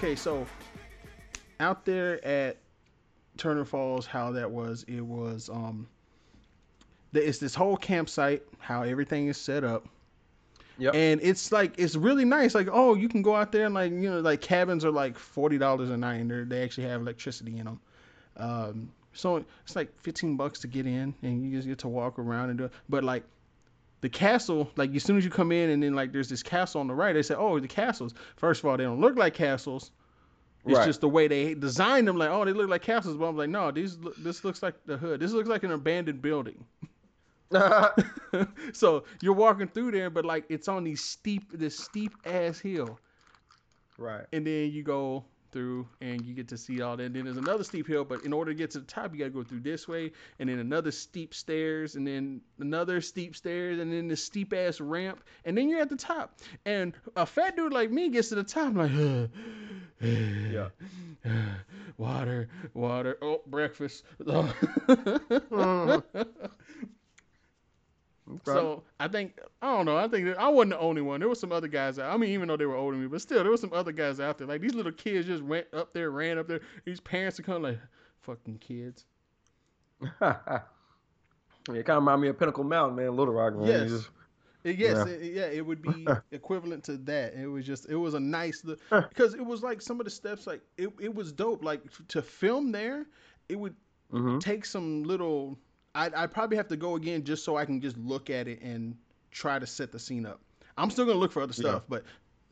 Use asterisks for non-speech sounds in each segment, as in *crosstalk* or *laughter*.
okay, so out there at Turner Falls, how that was, it was um, the, it's this whole campsite, how everything is set up. Yep. And it's like it's really nice. Like, oh, you can go out there and like you know, like cabins are like forty dollars a night, and they're- they actually have electricity in them. Um, so it's like fifteen bucks to get in, and you just get to walk around and do it. But like the castle, like as soon as you come in, and then like there's this castle on the right, they say, oh, the castles. First of all, they don't look like castles. It's Right. just the way they designed them. Like, oh, they look like castles, but I'm like, no, these this looks like the hood. This looks like an abandoned building. *laughs* so you're walking through there, but like it's on these steep, this steep ass hill, right. and then you go through and you get to see all that. And then there's another steep hill, but in order to get to the top, you got to go through this way, and then another steep stairs, and then another steep stairs, and then the steep ass ramp, and then you're at the top. And a fat dude like me gets to the top, like, *sighs* Yeah. *sighs* water, water, oh, breakfast. *laughs* *laughs* So I think I don't know. I think that I wasn't the only one. There was some other guys out. I mean, even though they were older than me, but still, there was some other guys out there. Like these little kids just went up there, ran up there. These parents are kind of like, fucking kids. *laughs* yeah, it kind of remind me of Pinnacle Mountain, man. Little Rock, man. Yes. just- It- yes, Yeah. it, yeah, it would be *laughs* equivalent to that. It was just, it was a nice *laughs* because it was like some of the steps, like it, it was dope. Like to film there, it would Mhm. take some little. I'd, I'd probably have to go again just so I can just look at it and try to set the scene up. I'm still gonna look for other Yeah. stuff, but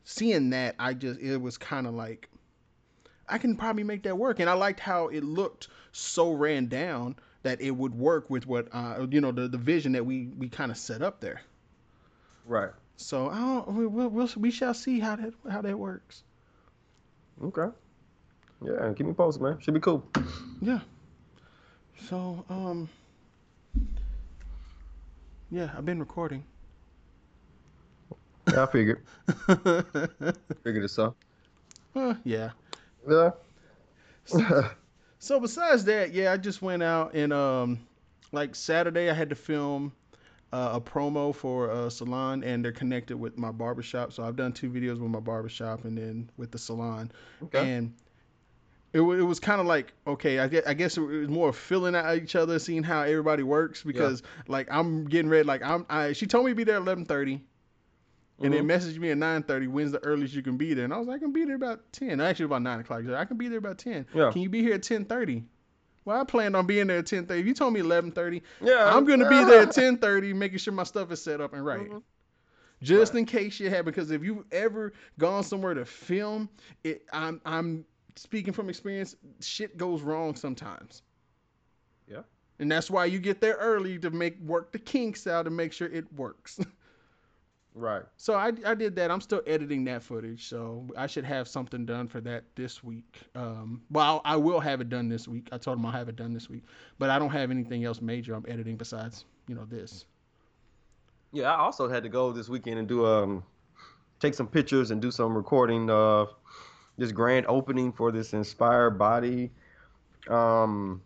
seeing that, I just it was kind of like I can probably make that work, and I liked how it looked so ran down that it would work with what uh, you know the the vision that we we kind of set up there. Right. So I don't, we, we'll, we'll, we shall see how that how that works. Okay. Yeah, keep me posted, man. Should be cool. Yeah. So um. Yeah, I've been recording. Yeah, I figured. *laughs* Figured it so. Uh, yeah. Yeah. So besides that, yeah, I just went out and um, like Saturday I had to film uh, a promo for a salon, and they're connected with my barbershop. So I've done two videos with my barbershop and then with the salon, okay. and it, it was kind of like okay, I guess, I guess it was more filling out each other, seeing how everybody works because like I'm getting ready, like I'm I she told me to be there at eleven thirty. And then Mhm. messaged me at nine thirty. When's the earliest you can be there? And I was like, I can be there about ten. Actually, about nine o'clock. I can be there about ten. Yeah. Can you be here at ten thirty? Well, I planned on being there at ten thirty. You told me eleven thirty, yeah. I'm gonna be there at *laughs* ten thirty, making sure my stuff is set up and right, Mhm. just Right. in case you have. Because if you've ever gone somewhere to film, it I'm I'm speaking from experience. Shit goes wrong sometimes. Yeah. And that's why you get there early to make work the kinks out and make sure it works. *laughs* Right. So I, I did that. I'm still editing that footage, so I should have something done for that this week. Um, well, I will have it done this week. I told him I'll have it done this week, but I don't have anything else major I'm editing besides you know this. Yeah, I also had to go this weekend and do um take some pictures and do some recording of this grand opening for this inspired body um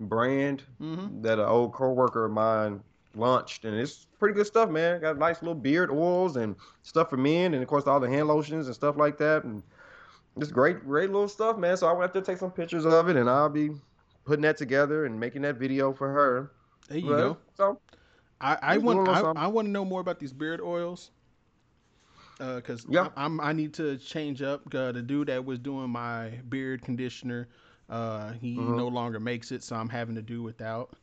brand Mm-hmm. that an old coworker of mine launched and it's pretty good stuff man got nice little beard oils and stuff for men and of course all the hand lotions and stuff like that and just great great little stuff man so i went to take some pictures of it and i'll be putting that together and making that video for her There you Right? go. so I, I want I. I want to know more about these beard oils. Uh, cause Yeah. I, I'm I need to change up. Uh, the dude that was doing my beard conditioner, uh, he Mhm. no longer makes it, so I'm having to do without.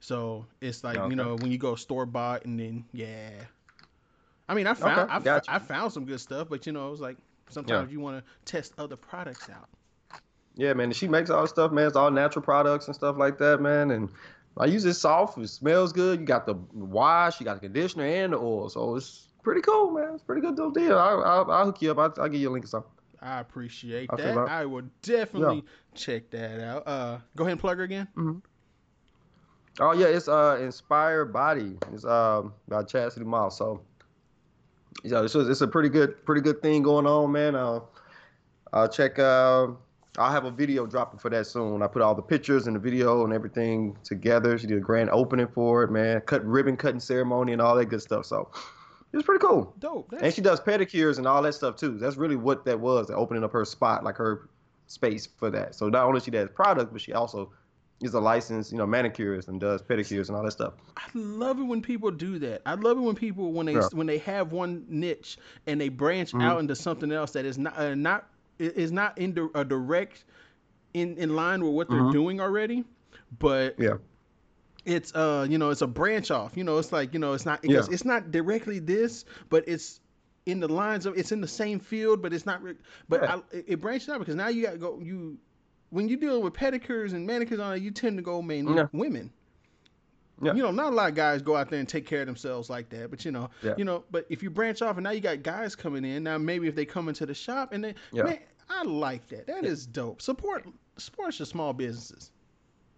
So it's like Okay. you know when you go store bought and then yeah. I mean I found Okay, I, gotcha. I found some good stuff, but you know it was like sometimes you want to test other products out. Yeah, man. She makes all the stuff, man. It's all natural products and stuff like that, man. And I use it soft. It smells good. You got the wash, you got the conditioner and the oil. So it's pretty cool, man. It's a pretty good little deal. I'll, I'll, I'll hook you up. I'll, I'll give you a link or something. I appreciate I feel that. I will definitely check that out. Uh, go ahead and plug her again. Mhm. Oh yeah, it's uh Inspired Body. It's um by Chastity Moss. So yeah, it's, it's a pretty good pretty good thing going on, man. Uh, I'll check. Uh, I'll have a video dropping for that soon. I put all the pictures and the video and everything together. She did a grand opening for it, man. Cut ribbon cutting ceremony and all that good stuff. So It's pretty cool. Dope. That's, And she does pedicures and all that stuff too. That's really what that was, opening up her spot, like her space for that. So not only she does product, but she also is a licensed, you know, manicurist and does pedicures and all that stuff. I love it when people do that. I love it when people when they Yeah. when they have one niche and they branch Mhm. out into something else that is not uh, not is not in a direct in in line with what they're Mhm. doing already, but Yeah. It's uh you know it's a branch off. You know it's like you know it's not because Yeah. it's not directly this, but it's in the lines of it's in the same field, but it's not. Re- but Yeah. I, it, branches out because now you got to go you. When you deal with pedicures and manicures on it, you tend to go mainly Yeah. women. Yeah. You know, not a lot of guys go out there and take care of themselves like that, but you know, you know, but if you branch off and now you got guys coming in, now maybe if they come into the shop and they, Yeah. man, I like that. That is dope. Support, support your small businesses.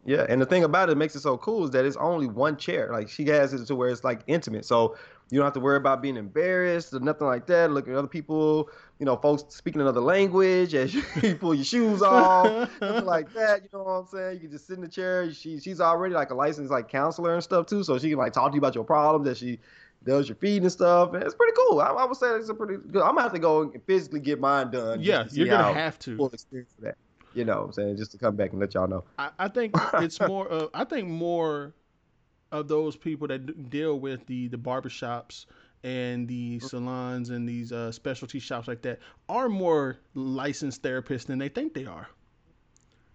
Yeah, and the thing about it makes it so cool is that it's only one chair. Like she has it to where it's like intimate, so you don't have to worry about being embarrassed or nothing like that. Looking at other people, you know, folks speaking another language as *laughs* you pull your shoes off, nothing like that. You know what I'm saying? You can just sit in the chair. She she's already like a licensed like counselor and stuff too, so she can like talk to you about your problems that she does your feet and stuff. And it's pretty cool. I, I would say it's a pretty good. I'm gonna have to go and physically get mine done. Yeah, you're gonna have to. full experience of that. You know what I'm saying? Just to come back and let y'all know. I, I think it's *laughs* more. Uh, I think more of those people that deal with the the barbershops and the salons and these uh, specialty shops like that are more licensed therapists than they think they are.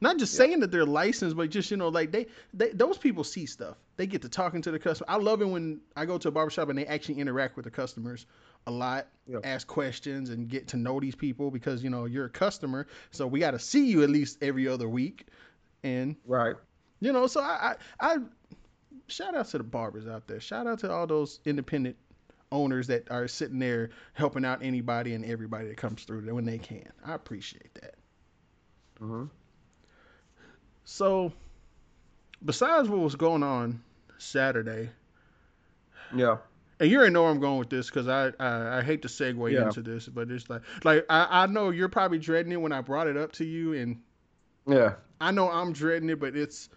Not just Yeah. saying that they're licensed, but just you know, like they, they those people see stuff. They get to talking to the customer. I love it when I go to a barbershop and they actually interact with the customers a lot, Yeah. ask questions and get to know these people because you know you're a customer. So we got to see you at least every other week, and Right. you know, so I, I, I shout out to the barbers out there. Shout out to all those independent owners that are sitting there helping out anybody and everybody that comes through there when they can. I appreciate that. hmm So, besides what was going on Saturday, Yeah. And you already know where I'm going with this because I, I I hate to segue Yeah. into this, but it's like like I, I know you're probably dreading it when I brought it up to you, and Yeah. I know I'm dreading it, but it's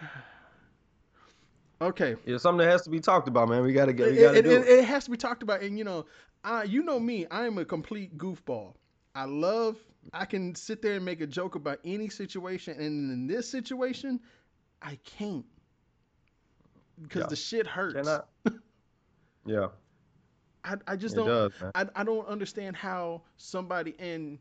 *sighs* okay. Yeah, something that has to be talked about, man. We gotta get. We it, gotta it, do it, it. it has to be talked about, and you know, I you know me, I am a complete goofball. I love. I can sit there and make a joke about any situation, and in this situation, I can't because Yeah. the shit hurts. *laughs* Yeah. I, I just It don't. does. I, I don't understand how somebody and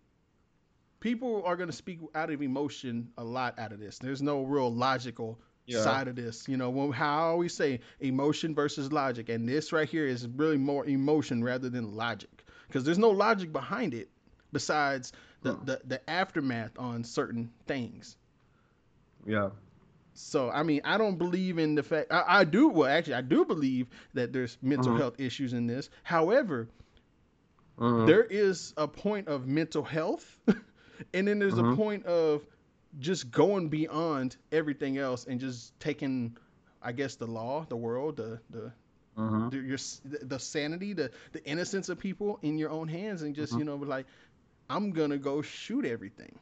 people are going to speak out of emotion a lot out of this. There's no real logical Yeah. side of this. You know, when, how I always say emotion versus logic, and this right here is really more emotion rather than logic because there's no logic behind it besides the, Hmm. the, the aftermath on certain things. Yeah. So I mean, I don't believe in the fact. I, I do. Well, actually, I do believe that there's mental Mhm. health issues in this. However, Mhm. there is a point of mental health *laughs* and then there's a Mhm. point of just going beyond everything else and just taking i guess the law the world the the, the your the, sanity the the innocence of people in your own hands and just you know like i'm gonna go shoot everything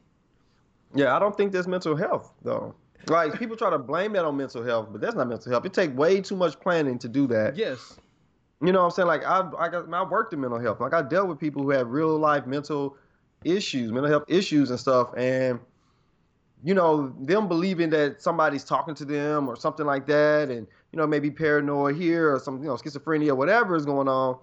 Yeah, I don't think there's mental health though. Like people try to blame that on mental health, but that's not mental health. It takes way too much planning to do that. yes You know what I'm saying? Like I I got I worked in mental health. Like I dealt with people who have real life mental issues, mental health issues and stuff and you know, them believing that somebody's talking to them or something like that and you know, maybe paranoid here or some, you know, schizophrenia, whatever is going on.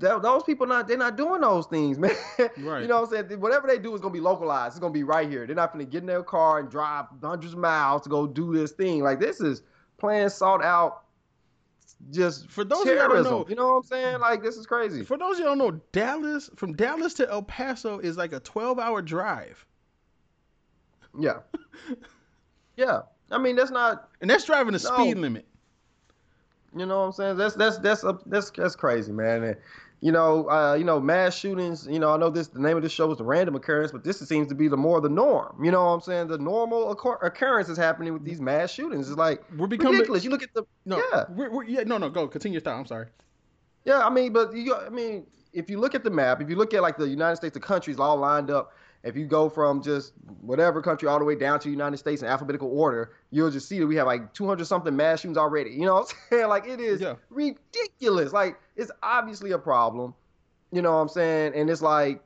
Th- those people not they're not doing those things, *laughs* man. Right. You know what I'm saying? Whatever they do is gonna be localized. It's gonna be right here. They're not gonna get in their car and drive hundreds of miles to go do this thing. Like this is planned, sought out, just For those of you don't know- you know what I'm saying? Like this is crazy. for those of you who don't know dallas from dallas to el paso is like a 12 hour drive Yeah. *laughs* Yeah. I mean that's not and that's driving the No. speed limit You know what I'm saying? That's that's that's a, that's that's crazy, man. And, you know, uh, you know, mass shootings. You know, I know this. The name of this show is the random occurrence, but this seems to be the more the norm. You know what I'm saying? The normal occur- occurrence is happening with these mass shootings. It's like we're becoming ridiculous. You look at the no yeah, we're, we're, yeah no no go continue your thought i'm sorry yeah. I mean, but you, I mean, if you look at the map, if you look at like the United States, the countries all lined up, if you go from just whatever country all the way down to the United States in alphabetical order, you'll just see that we have like 200 something mass shootings already. You know what I'm *laughs* saying? Like it is Yeah. ridiculous. Like it's obviously a problem. You know what I'm saying? And it's like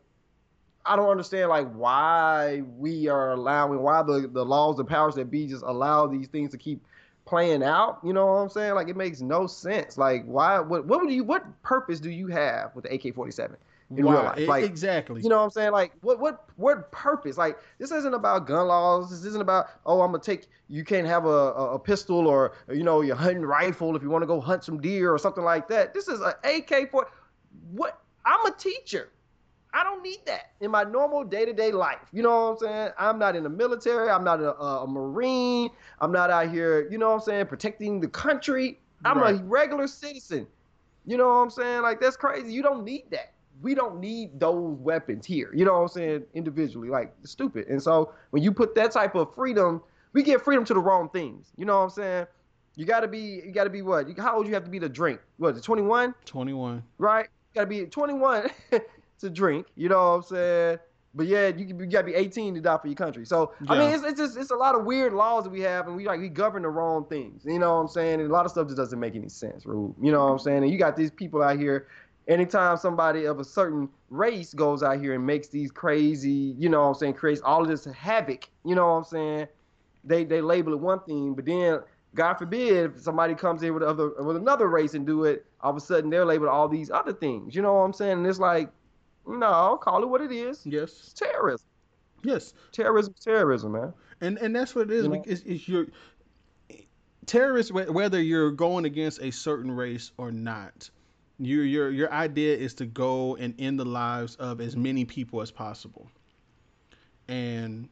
I don't understand like why we are allowing why the the laws and powers that be just allow these things to keep playing out. You know what I'm saying? Like it makes no sense. Like why? What what would you? What purpose do you have with the AK-47 in Why? real life? Like exactly. you know what I'm saying? Like what what what purpose? Like this isn't about gun laws. This isn't about oh I'm gonna take you can't have a, a, a pistol or you know your hunting rifle if you want to go hunt some deer or something like that. This is an AK for what? I'm a teacher. I don't need that in my normal day to day life. You know what I'm saying? I'm not in the military. I'm not a, a, a marine. I'm not out here. You know what I'm saying? Protecting the country. I'm Right. a regular citizen. You know what I'm saying? Like that's crazy. You don't need that. We don't need those weapons here. You know what I'm saying? Individually, like stupid. And so when you put that type of freedom, we give freedom to the wrong things. You know what I'm saying? You gotta be. You gotta be what? You, how old you have to be to drink? What? 21? 21. right? You gotta be 21 *laughs* to drink. You know what I'm saying? But yeah, you, you gotta be 18 to die for your country. So I mean, it's, it's just it's a lot of weird laws that we have, and we like we govern the wrong things. You know what I'm saying? And a lot of stuff just doesn't make any sense, Rube. You know what I'm saying? And you got these people out here. Anytime somebody of a certain race goes out here and makes these crazy, you know what I'm saying, creates all of this havoc, you know what I'm saying? They they label it one thing, but then God forbid if somebody comes in with other with another race and do it, all of a sudden they're labeled all these other things. You know what I'm saying? And it's like, no, call it what it is. Yes. It's terrorism. Yes. Terrorism, terrorism, man. And and that's what it is. You know? It's, it's your terrorists, whether you're going against a certain race or not. Your your your idea is to go and end the lives of as many people as possible, and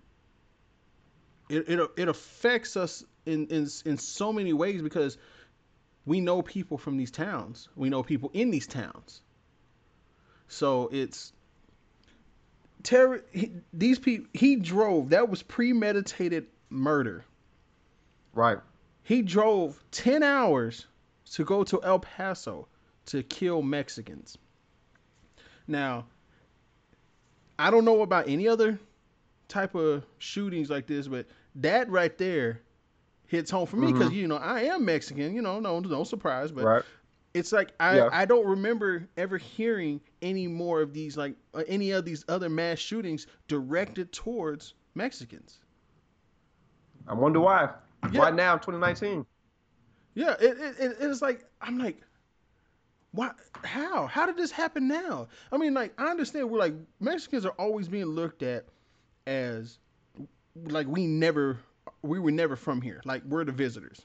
it it, it affects us in, in in so many ways because we know people from these towns. We know people in these towns. So it's terror. He, these people. He drove. That was premeditated murder. Right. He drove ten hours to go to El Paso to kill Mexicans. Now, I don't know about any other type of shootings like this, but that right there hits home for me because you know I am Mexican. You know, no no surprise, but right. it's like I, Yeah. I don't remember ever hearing any more of these like uh, any of these other mass shootings directed towards Mexicans. I wonder why. Yeah. Why now, 2019? Yeah, it, it, it it's like I'm like, why? How? How did this happen now? I mean, like I understand we're like Mexicans are always being looked at as like we never we were never from here. Like we're the visitors.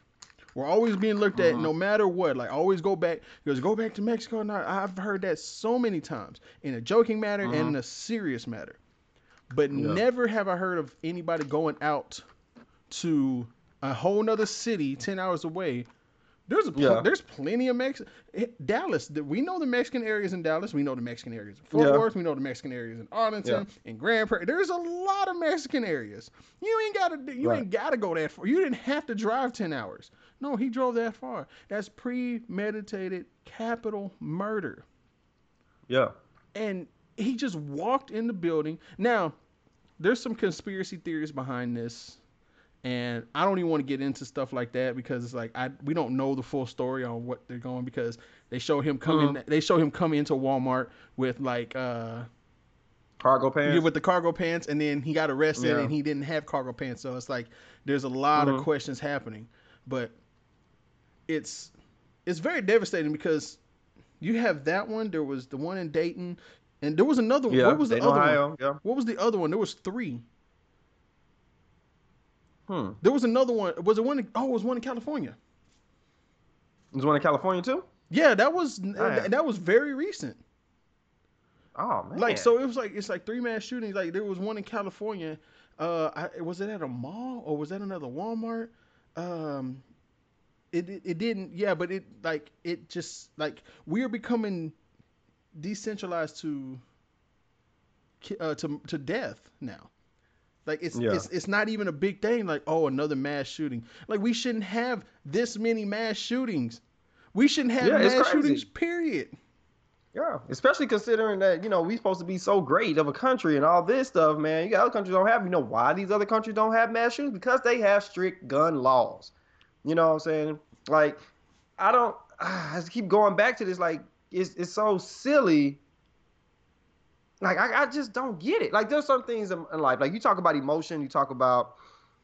We're always being looked at Mhm. no matter what. Like always go back. Because go back to Mexico. And I, I've heard that so many times in a joking matter and in a serious matter. But Yeah. never have I heard of anybody going out to a whole nother city ten hours away. There's a pl- Yeah. there's plenty of Mexican eh, Dallas. the- We know the Mexican areas in Dallas. We know the Mexican areas in Fort Yeah. Worth. We know the Mexican areas in Arlington and Grand Prairie. There's a lot of Mexican areas. You ain't gotta you Right. ain't gotta go that far. You didn't have to drive ten hours. No, he drove that far. That's premeditated capital murder Yeah. and he just walked in the building. Now, there's some conspiracy theories behind this, and I don't even want to get into stuff like that because it's like I we don't know the full story on what they're going because they show him coming they show him coming into Walmart with like uh Cargo pants. yeah, with the cargo pants and then he got arrested Yeah. and he didn't have cargo pants so it's like there's a lot of Mhm. questions happening but it's it's very devastating because you have that one there was the one in Dayton and there was another one yeah. what was the Dayton, other one Ohio. Yeah. what was the other one there was three Hmm. there was another one was it one in, oh it was one in California There's one in California too. yeah that was Man. that was very recent Oh man. Like so, it was like it's like three mass shootings. Like there was one in California. Uh, I, was it at a mall or was that another Walmart? Um, it, it it didn't. Yeah, but it like it just like we're becoming decentralized to uh, to to death now. Like it's Yeah. it's it's not even a big thing. Like oh, another mass shooting. Like we shouldn't have this many mass shootings. We shouldn't have Yeah, mass shootings. Period. Yeah, especially considering that you know we're supposed to be so great of a country and all this stuff, man. You got other countries don't have. You know why these other countries don't have mass shootings? Because they have strict gun laws. You know what I'm saying? Like, I don't. *sighs* I just keep going back to this. Like, it's it's so silly. Like, I, I just don't get it. Like, there's some things in life. Like, you talk about emotion. You talk about,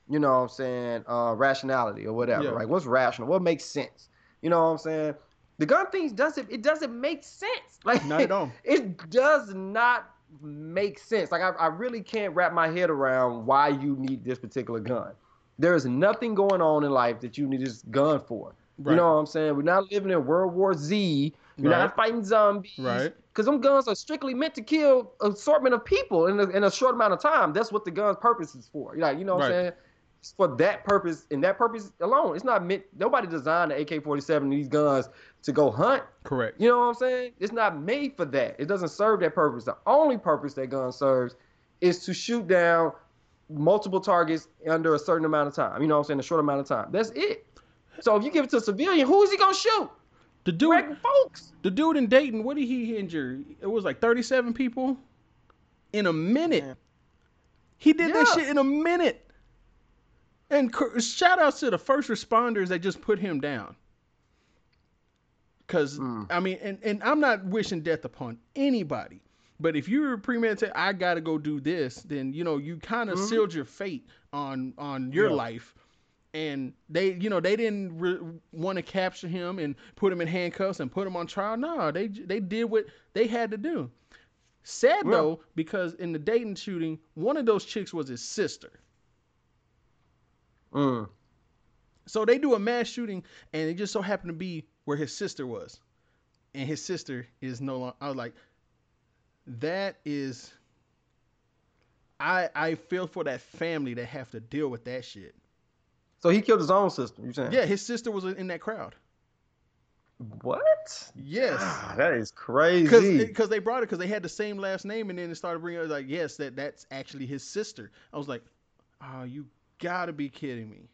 you know what I'm saying, uh, rationality or whatever. Yeah. Like, what's rational? What makes sense? You know what I'm saying? The gun things doesn't it doesn't make sense. *laughs* Like Not at all. *laughs* It does not make sense. Like I, I really can't wrap my head around why you need this particular gun. There is nothing going on in life that you need this gun for. Right. You know what I'm saying? We're not living in World War Z. We're Right. not fighting zombies. Right. Because them guns are strictly meant to kill assortment of people in a, in a short amount of time. That's what the gun's purpose is for. Like, you know what Right. I'm saying? It's for that purpose and that purpose alone. It's not meant. Nobody designed the AK-47 these guns to go hunt. Correct. You know what I'm saying? It's not made for that. It doesn't serve that purpose. The only purpose that gun serves is to shoot down multiple targets under a certain amount of time. You know what I'm saying? A short amount of time. That's it. So if you give it to a civilian, who is he gonna shoot? The dude, Regular folks. the dude in Dayton, what did he injure? It was like 37 people in a minute. Yeah. He did that shit in a minute. And shout outs to the first responders that just put him down. Cause Mm. I mean, and, and I'm not wishing death upon anybody. But if you're premeditated, I gotta go do this, then you know you kind of Mhm. sealed your fate on on your Yeah. life. And they, you know, they didn't re- want to capture him and put him in handcuffs and put him on trial. No, they they did what they had to do. Sad Yeah. though, because in the Dayton shooting, one of those chicks was his sister. Mm. So they do a mass shooting, and it just so happened to be where his sister was, and his sister is no longer. I was like, that is. I I feel for that family that have to deal with that shit. So he killed his own sister. You saying? Yeah, his sister was in that crowd. What? Yes. Ah, that is crazy. Because they brought it because they had the same last name and then it started bringing it like yes that that's actually his sister. I was like, oh you gotta be kidding me.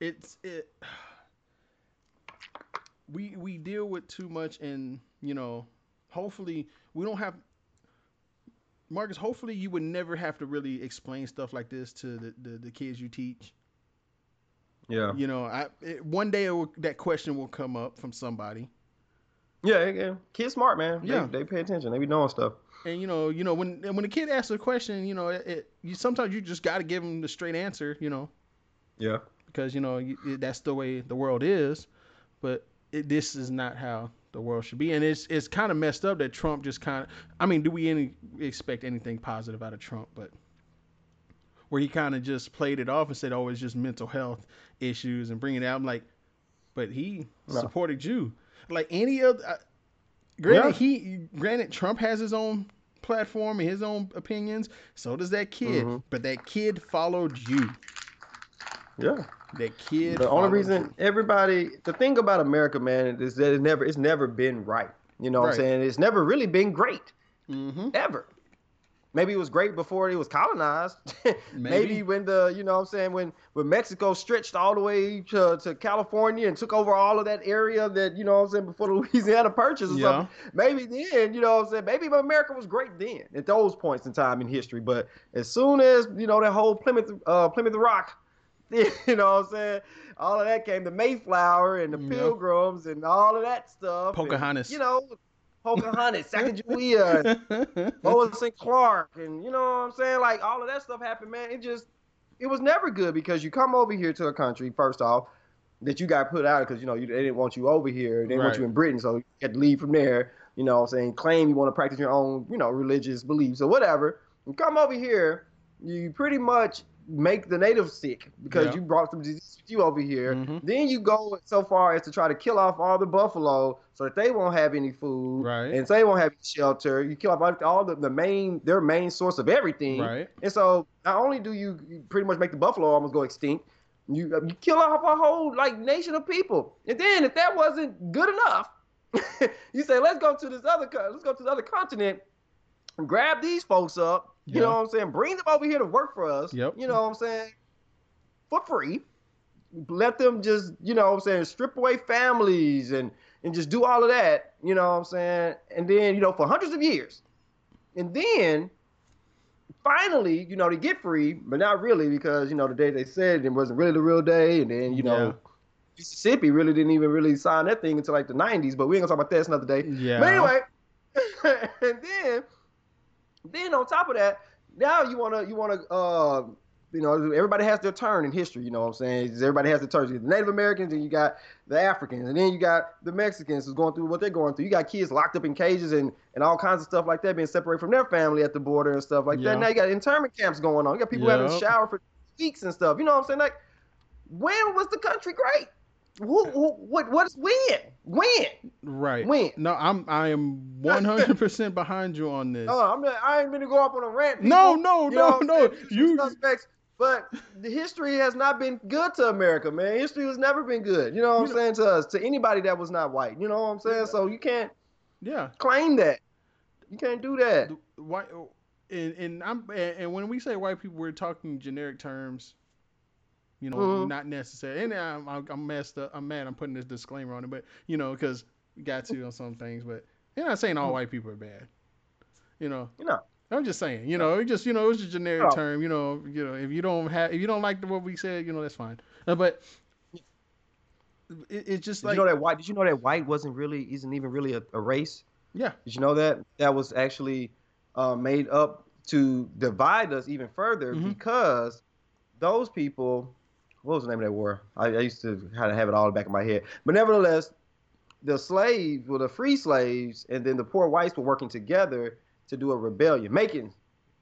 It's it. *sighs* We we deal with too much and you know hopefully we don't have. Marcus, hopefully you would never have to really explain stuff like this to the, the, the kids you teach. yeah. You know, I it, one day it will, that question will come up from somebody. Yeah, yeah. Kids smart, man. Yeah. They, they pay attention. They be knowing stuff. And you know, you know when when a kid asks a question, you know, it, it you sometimes you just got to give them the straight answer, you know, Yeah. because you know you, that's the way the world is. But it, this is not how the world should be, and it's it's kind of messed up that Trump just kind of. I mean, do we any expect anything positive out of Trump? But where he kind of just played it off and said, "Oh, it's just mental health issues," and bringing it out. I'm like, but he No. supported you, like any other. Uh, granted, Yeah. he granted Trump has his own platform and his own opinions. So does that kid, Mhm. but that kid followed you. Yeah. That kid. The only reason everybody, the thing about America, man, is that it never, it's never been right. You know what I'm saying? It's never really been great, Mhm. ever. Maybe it was great before it was colonized. *laughs* Maybe. Maybe. when the, you know what I'm saying, when when Mexico stretched all the way to, to California and took over all of that area that, you know what I'm saying, before the *laughs* Louisiana Purchase or Yeah. something. Maybe then, you know what I'm saying, maybe America was great then at those points in time in history. But as soon as, you know, that whole Plymouth uh, Plymouth Rock, *laughs* you know what I'm saying, all of that came, the Mayflower and the Yeah. Pilgrims and all of that stuff. and, Pocahontas. you know, Pocahontas, *laughs* Sacagawea, *laughs* Lewis and Clark, and you know what I'm saying? Like all of that stuff happened, man. It just it was never good because you come over here to a country first off that you got put out because you know you, they didn't want you over here, they didn't want you in Britain, so you had to leave from there. You know, what I'm saying claim you want to practice your own, you know, religious beliefs or whatever. You come over here, you pretty much make the natives sick because Yeah. you brought some disease with you over here. Mhm. Then you go so far as to try to kill off all the buffalo so that they won't have any food Right. and so they won't have shelter. You kill off all- all the, the main their main source of everything. Right. And so not only do you you pretty much make the buffalo almost go extinct, you you kill off a whole like nation of people. And then if that wasn't good enough, *laughs* you say let's go to this other let's go to the other continent, grab these folks up. You know what I'm saying? Bring them over here to work for us. Yep. You know what I'm saying? For free. Let them just, you know what I'm saying, strip away families and and just do all of that, you know what I'm saying? And then, you know, for hundreds of years. And then finally, you know, they get free, but not really because, you know, the day they said it wasn't really the real day. And then, you know, Yeah. Mississippi really didn't even really sign that thing until like the 90s, but we ain't gonna talk about that. Another day. Yeah. But anyway, *laughs* and then, then on top of that, now you wanna you wanna uh, you know everybody has their turn in history. You know what I'm saying? Everybody has their turn. You got the Native Americans, and you got the Africans, and then you got the Mexicans who's going through what they're going through. You got kids locked up in cages and and all kinds of stuff like that, being separated from their family at the border and stuff like Yeah. that. Now you got internment camps going on. You got people having to shower for weeks and stuff. You know what I'm saying? Like, when was the country great? Who, who, what, what is when? When? Right. When? No, I'm I am 100% behind you on this. No, I'm not, I ain't gonna go up on a rant. No, people. no, You no, I'm no. are You- suspects, but the history has not been good to America, man. History has never been good. You know what I'm You saying to us, to anybody that was not white. You know what I'm saying? So you can't Yeah. claim that. You can't do that. White oh, and, and I'm and, and when we say white people, we're talking generic terms. You know, Mhm. not necessary. And I'm, I'm messed up. I'm mad. I'm putting this disclaimer on it, but you know, because we got to on some things. But you're not saying all Mhm. white people are bad. You know, You know. I'm just saying. You know, it just you know, it's a generic Oh. term. You know, you know, if you don't have, if you don't like what we said, you know, that's fine. Uh, but it, it's just Did like you know that white? Did you know that white wasn't really isn't even really a, a race? yeah, Did you know that that was actually uh, made up to divide us even further Mhm. because those people, what was the name of that war? I, I used to kind of have it all in back of my head, but nevertheless, the slaves were the free slaves, and then the poor whites were working together to do a rebellion, making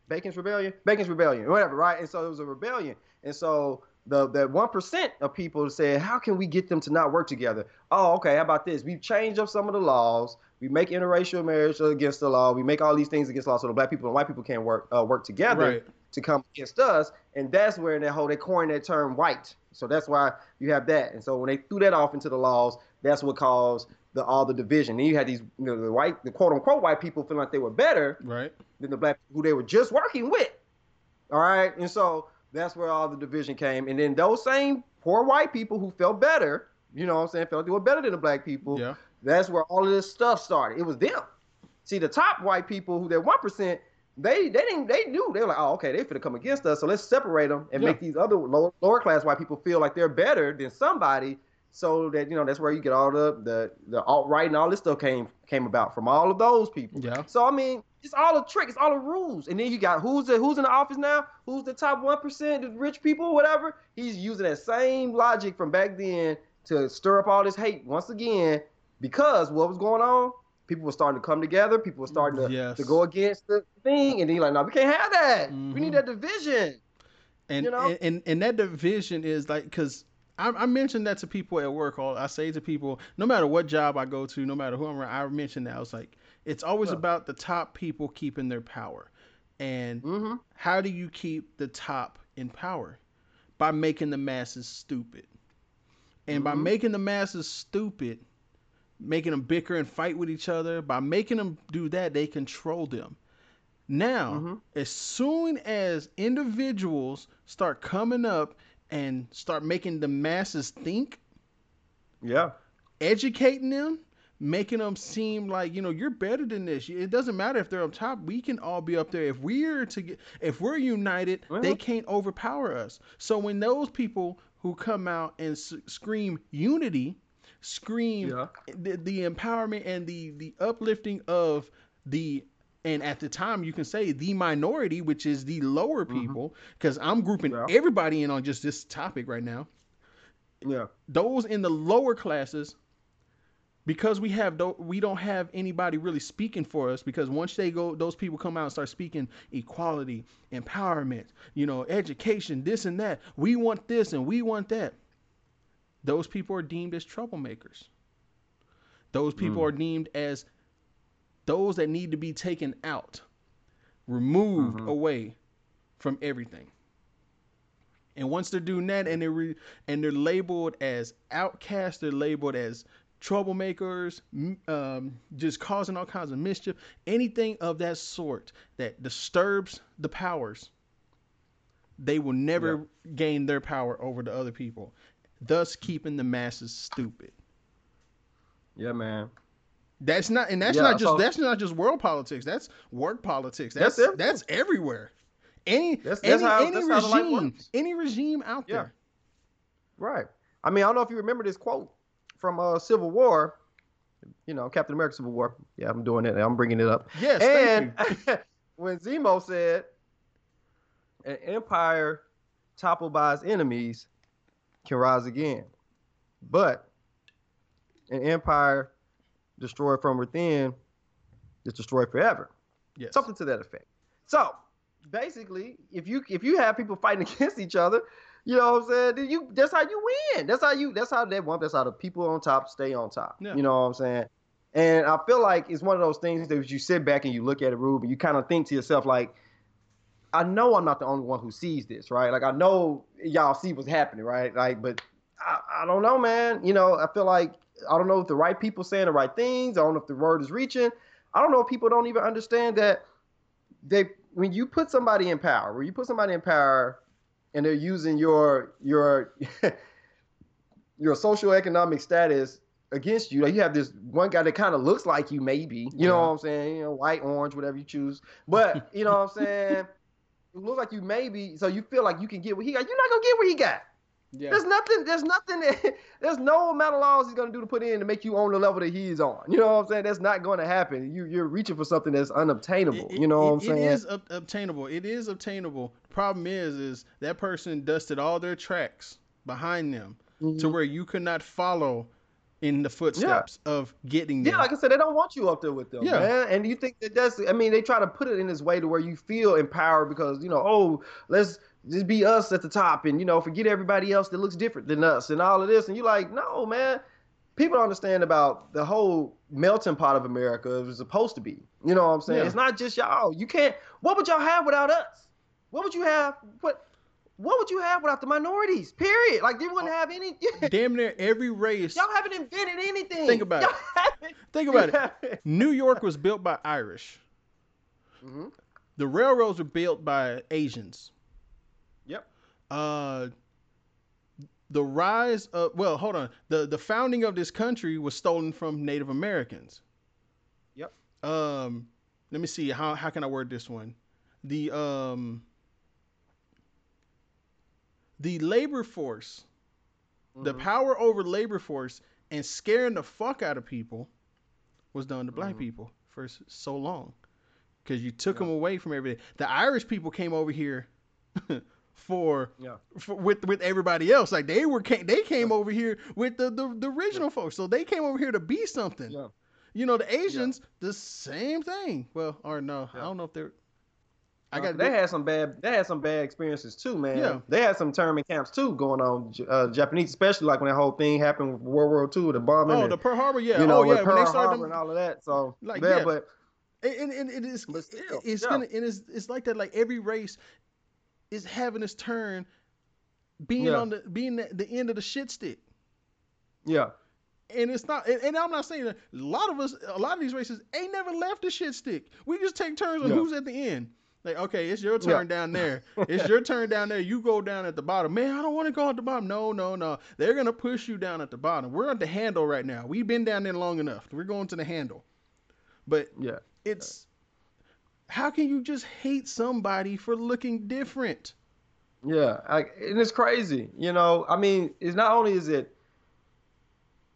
Bacon's rebellion, Bacon's rebellion, whatever, right? And so it was a rebellion, and so the that one percent of people said, how can we get them to not work together? Oh, okay, how about this? We change up some of the laws. We make interracial marriage against the law. We make all these things against the law, so the black people and white people can't work uh, work together right, to come against us. And that's where that whole they coined that term white. So that's why you have that. And so when they threw that off into the laws, that's what caused the all the division. And you had these you know, the white, the quote unquote white people feeling like they were better right, than the black people who they were just working with. All right, and so that's where all the division came. And then those same poor white people who felt better, you know what I'm saying, felt they were better than the black people. yeah, That's where all of this stuff started. It was them. See, the top white people who that one percent, they they didn't they knew they were like, oh, okay, they finna come against us, so let's separate them and Yeah. make these other lower, lower class white people feel like they're better than somebody, so that you know that's where you get all the the the alt right and all this stuff came came about from all of those people. yeah, So I mean, it's all a trick. It's all the rules. And then you got who's the who's in the office now? Who's the top one percent, the rich people, whatever. He's using that same logic from back then to stir up all this hate once again. Because what was going on? People were starting to come together. People were starting to, Yes. to go against the thing. And then you're like, no, we can't have that. We Mhm. need that division. and You know? and, and and that division is like because I, I mentioned that to people at work. All I say to people, no matter what job I go to, no matter who I'm around, I mention that I was like, it's always Yeah. about the top people keeping their power, and Mm-hmm. how do you keep the top in power? By making the masses stupid. And by Mhm. making the masses stupid, making them bicker and fight with each other, by making them do that, they control them. Now, Mhm. as soon as individuals start coming up and start making the masses think, Yeah. educating them, making them seem like you know you're better than this. It doesn't matter if they're up top. We can all be up there if we're to get, if we're united. They Mhm. can't overpower us. So when those people who come out and s- scream unity, scream Yeah. the, the empowerment and the the uplifting of the and at the time you can say the minority which is the lower Mhm. people because i'm grouping Yeah. everybody in on just this topic right now Yeah. those in the lower classes because we have we don't have anybody really speaking for us because once they go those people come out and start speaking equality empowerment you know education this and that we want this and we want that those people are deemed as troublemakers those people Mm. are deemed as those that need to be taken out removed Mhm. away from everything and once they're doing that and they're re- and they're labeled as outcasts, they're labeled as troublemakers, um, just causing all kinds of mischief, anything of that sort that disturbs the powers, they will never gain their power over the other people, thus keeping the masses stupid. Yeah, man. That's not, and that's Yeah, not just so- that's not just world politics. That's work politics. That's That's that's, everywhere. Any That's- any that's any how the regime any regime out Yeah. there. Right. I mean, I don't know if you remember this quote from uh, Civil War. You know, Captain America Civil War. Yeah, I'm doing it. I'm bringing it up. Yes, thank and *laughs* when Zemo said, "An empire toppled by its enemies can rise again, but an empire destroyed from within is destroyed forever." Yes. something to that effect. So basically, if you if you have people fighting *laughs* against each other, you know what I'm saying, then you that's how you win. That's how you that's how that one that's how the people on top stay on top. Yeah. You know what I'm saying? And I feel like it's one of those things that you sit back and you look at it, Rube, and you kind of think to yourself like, I know I'm not the only one who sees this, right? Like I know y'all see what's happening, right? Like, but I, I don't know, man. You know, I feel like I don't know if the right people saying the right things. I don't know if the word is reaching. I don't know if people don't even understand that they when you put somebody in power, when you put somebody in power and they're using your your *laughs* your social economic status against you. Like you have this one guy that kind of looks like you, maybe. You know Yeah. what I'm saying? You know, white, orange, whatever you choose. But you know what I'm saying? *laughs* It looks like you maybe, so you feel like you can get what he got. You're not gonna get what he got. Yeah. There's nothing. There's nothing. That, *laughs* there's no amount of laws he's gonna do to put in to make you on the level that he's on. You know what I'm saying? That's not going to happen. You you're reaching for something that's unobtainable. It- you know it- what I'm saying? It is ob- obtainable. It is obtainable. Problem is, is that person dusted all their tracks behind them to Mhm. where you could not follow in the footsteps of getting there. Yeah, like I said, they don't want you up there with them, Yeah. man. And you think that that's, I mean, they try to put it in this way to where you feel empowered because, you know, oh, let's just be us at the top and, you know, forget everybody else that looks different than us and all of this. And you're like, no, man. People don't understand about the whole melting pot of America it was supposed to be. You know what I'm saying? Yeah. It's not just y'all. You can't, what would y'all have without us? What would you have? What? What would you have without the minorities? Period. Like you wouldn't have any. *laughs* Damn near every race. Y'all haven't invented anything. Think about it. Think about it. New York was built by Irish. Mhm. The railroads were built by Asians. Yep. Uh, the rise of well, hold on. the The founding of this country was stolen from Native Americans. Yep. Um, let me see how how can I word this one. The um the labor force, the Mhm. power over labor force and scaring the fuck out of people was done to black Mhm. people for so long because you took Yeah. them away from everything. The Irish people came over here *laughs* for, Yeah. for with with everybody else. Like they were came, they came over here with the, the the original folks, so they came over here to be something. Yeah. You know, the Asians, the same thing. Well, or no, I don't know if they're. I Uh, got They had some bad. They had some bad experiences too, man. Yeah. They had some internment camps too going on. Uh, Japanese, especially like when that whole thing happened with World War II, the bombing. Oh, and, the Pearl Harbor, yeah. you know, oh, yeah. Pearl When they started Harbor them, and all of that. So, Like, yeah, yeah. but and, and it is still, it's yeah. gonna and it's it's like that like every race is having its turn being Yeah. on the being the, the end of the shit stick yeah, and it's not and, i'm not saying that a lot of us a lot of these races ain't never left the shit stick we just take turns on who's at the end like okay it's your Yeah. turn down there *laughs* it's your turn down there you go down at the bottom man i don't want to go at the bottom no no no they're gonna push you down at the bottom we're at the handle right now we've been down there long enough we're going to the handle but yeah, it's how can you just hate somebody for looking different? yeah. I, and it's crazy, you know. I mean, it's not only is it.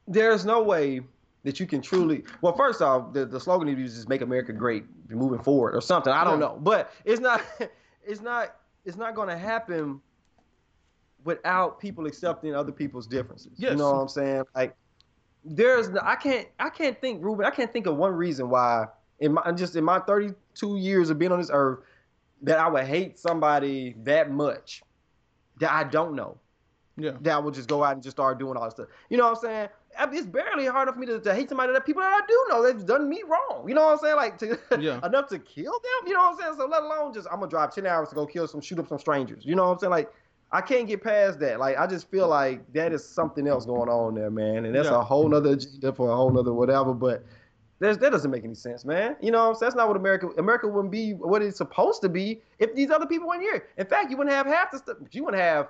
There's no way that you can truly. Well, first off, the, the slogan they use is "Make America Great" moving forward or something. I don't know, but it's not. *laughs* It's not. It's not going to happen without people accepting other people's differences. Yes. You know what I'm saying? Like there's no, I can't I can't think Ruben, I can't think of one reason why in my just in my 32 years of being on this earth that I would hate somebody that much that I don't know. Yeah. That I would just go out and just start doing all this stuff. You know what I'm saying? It's barely hard enough for me to, to hate somebody that people that I do know that's done me wrong. You know what I'm saying? Like to *laughs* Yeah. enough to kill them. You know what I'm saying? So let alone just I'm gonna drive 10 hours to go kill some shoot up some strangers. You know what I'm saying? Like I can't get past that. Like I just feel like that is something else going on there, man. And that's Yeah. a whole nother agenda for a whole nother whatever. But there's, that doesn't make any sense, man. You know what I'm saying? That's not what America America wouldn't be what it's supposed to be if these other people weren't here. In fact, you wouldn't have half the stuff. You wouldn't have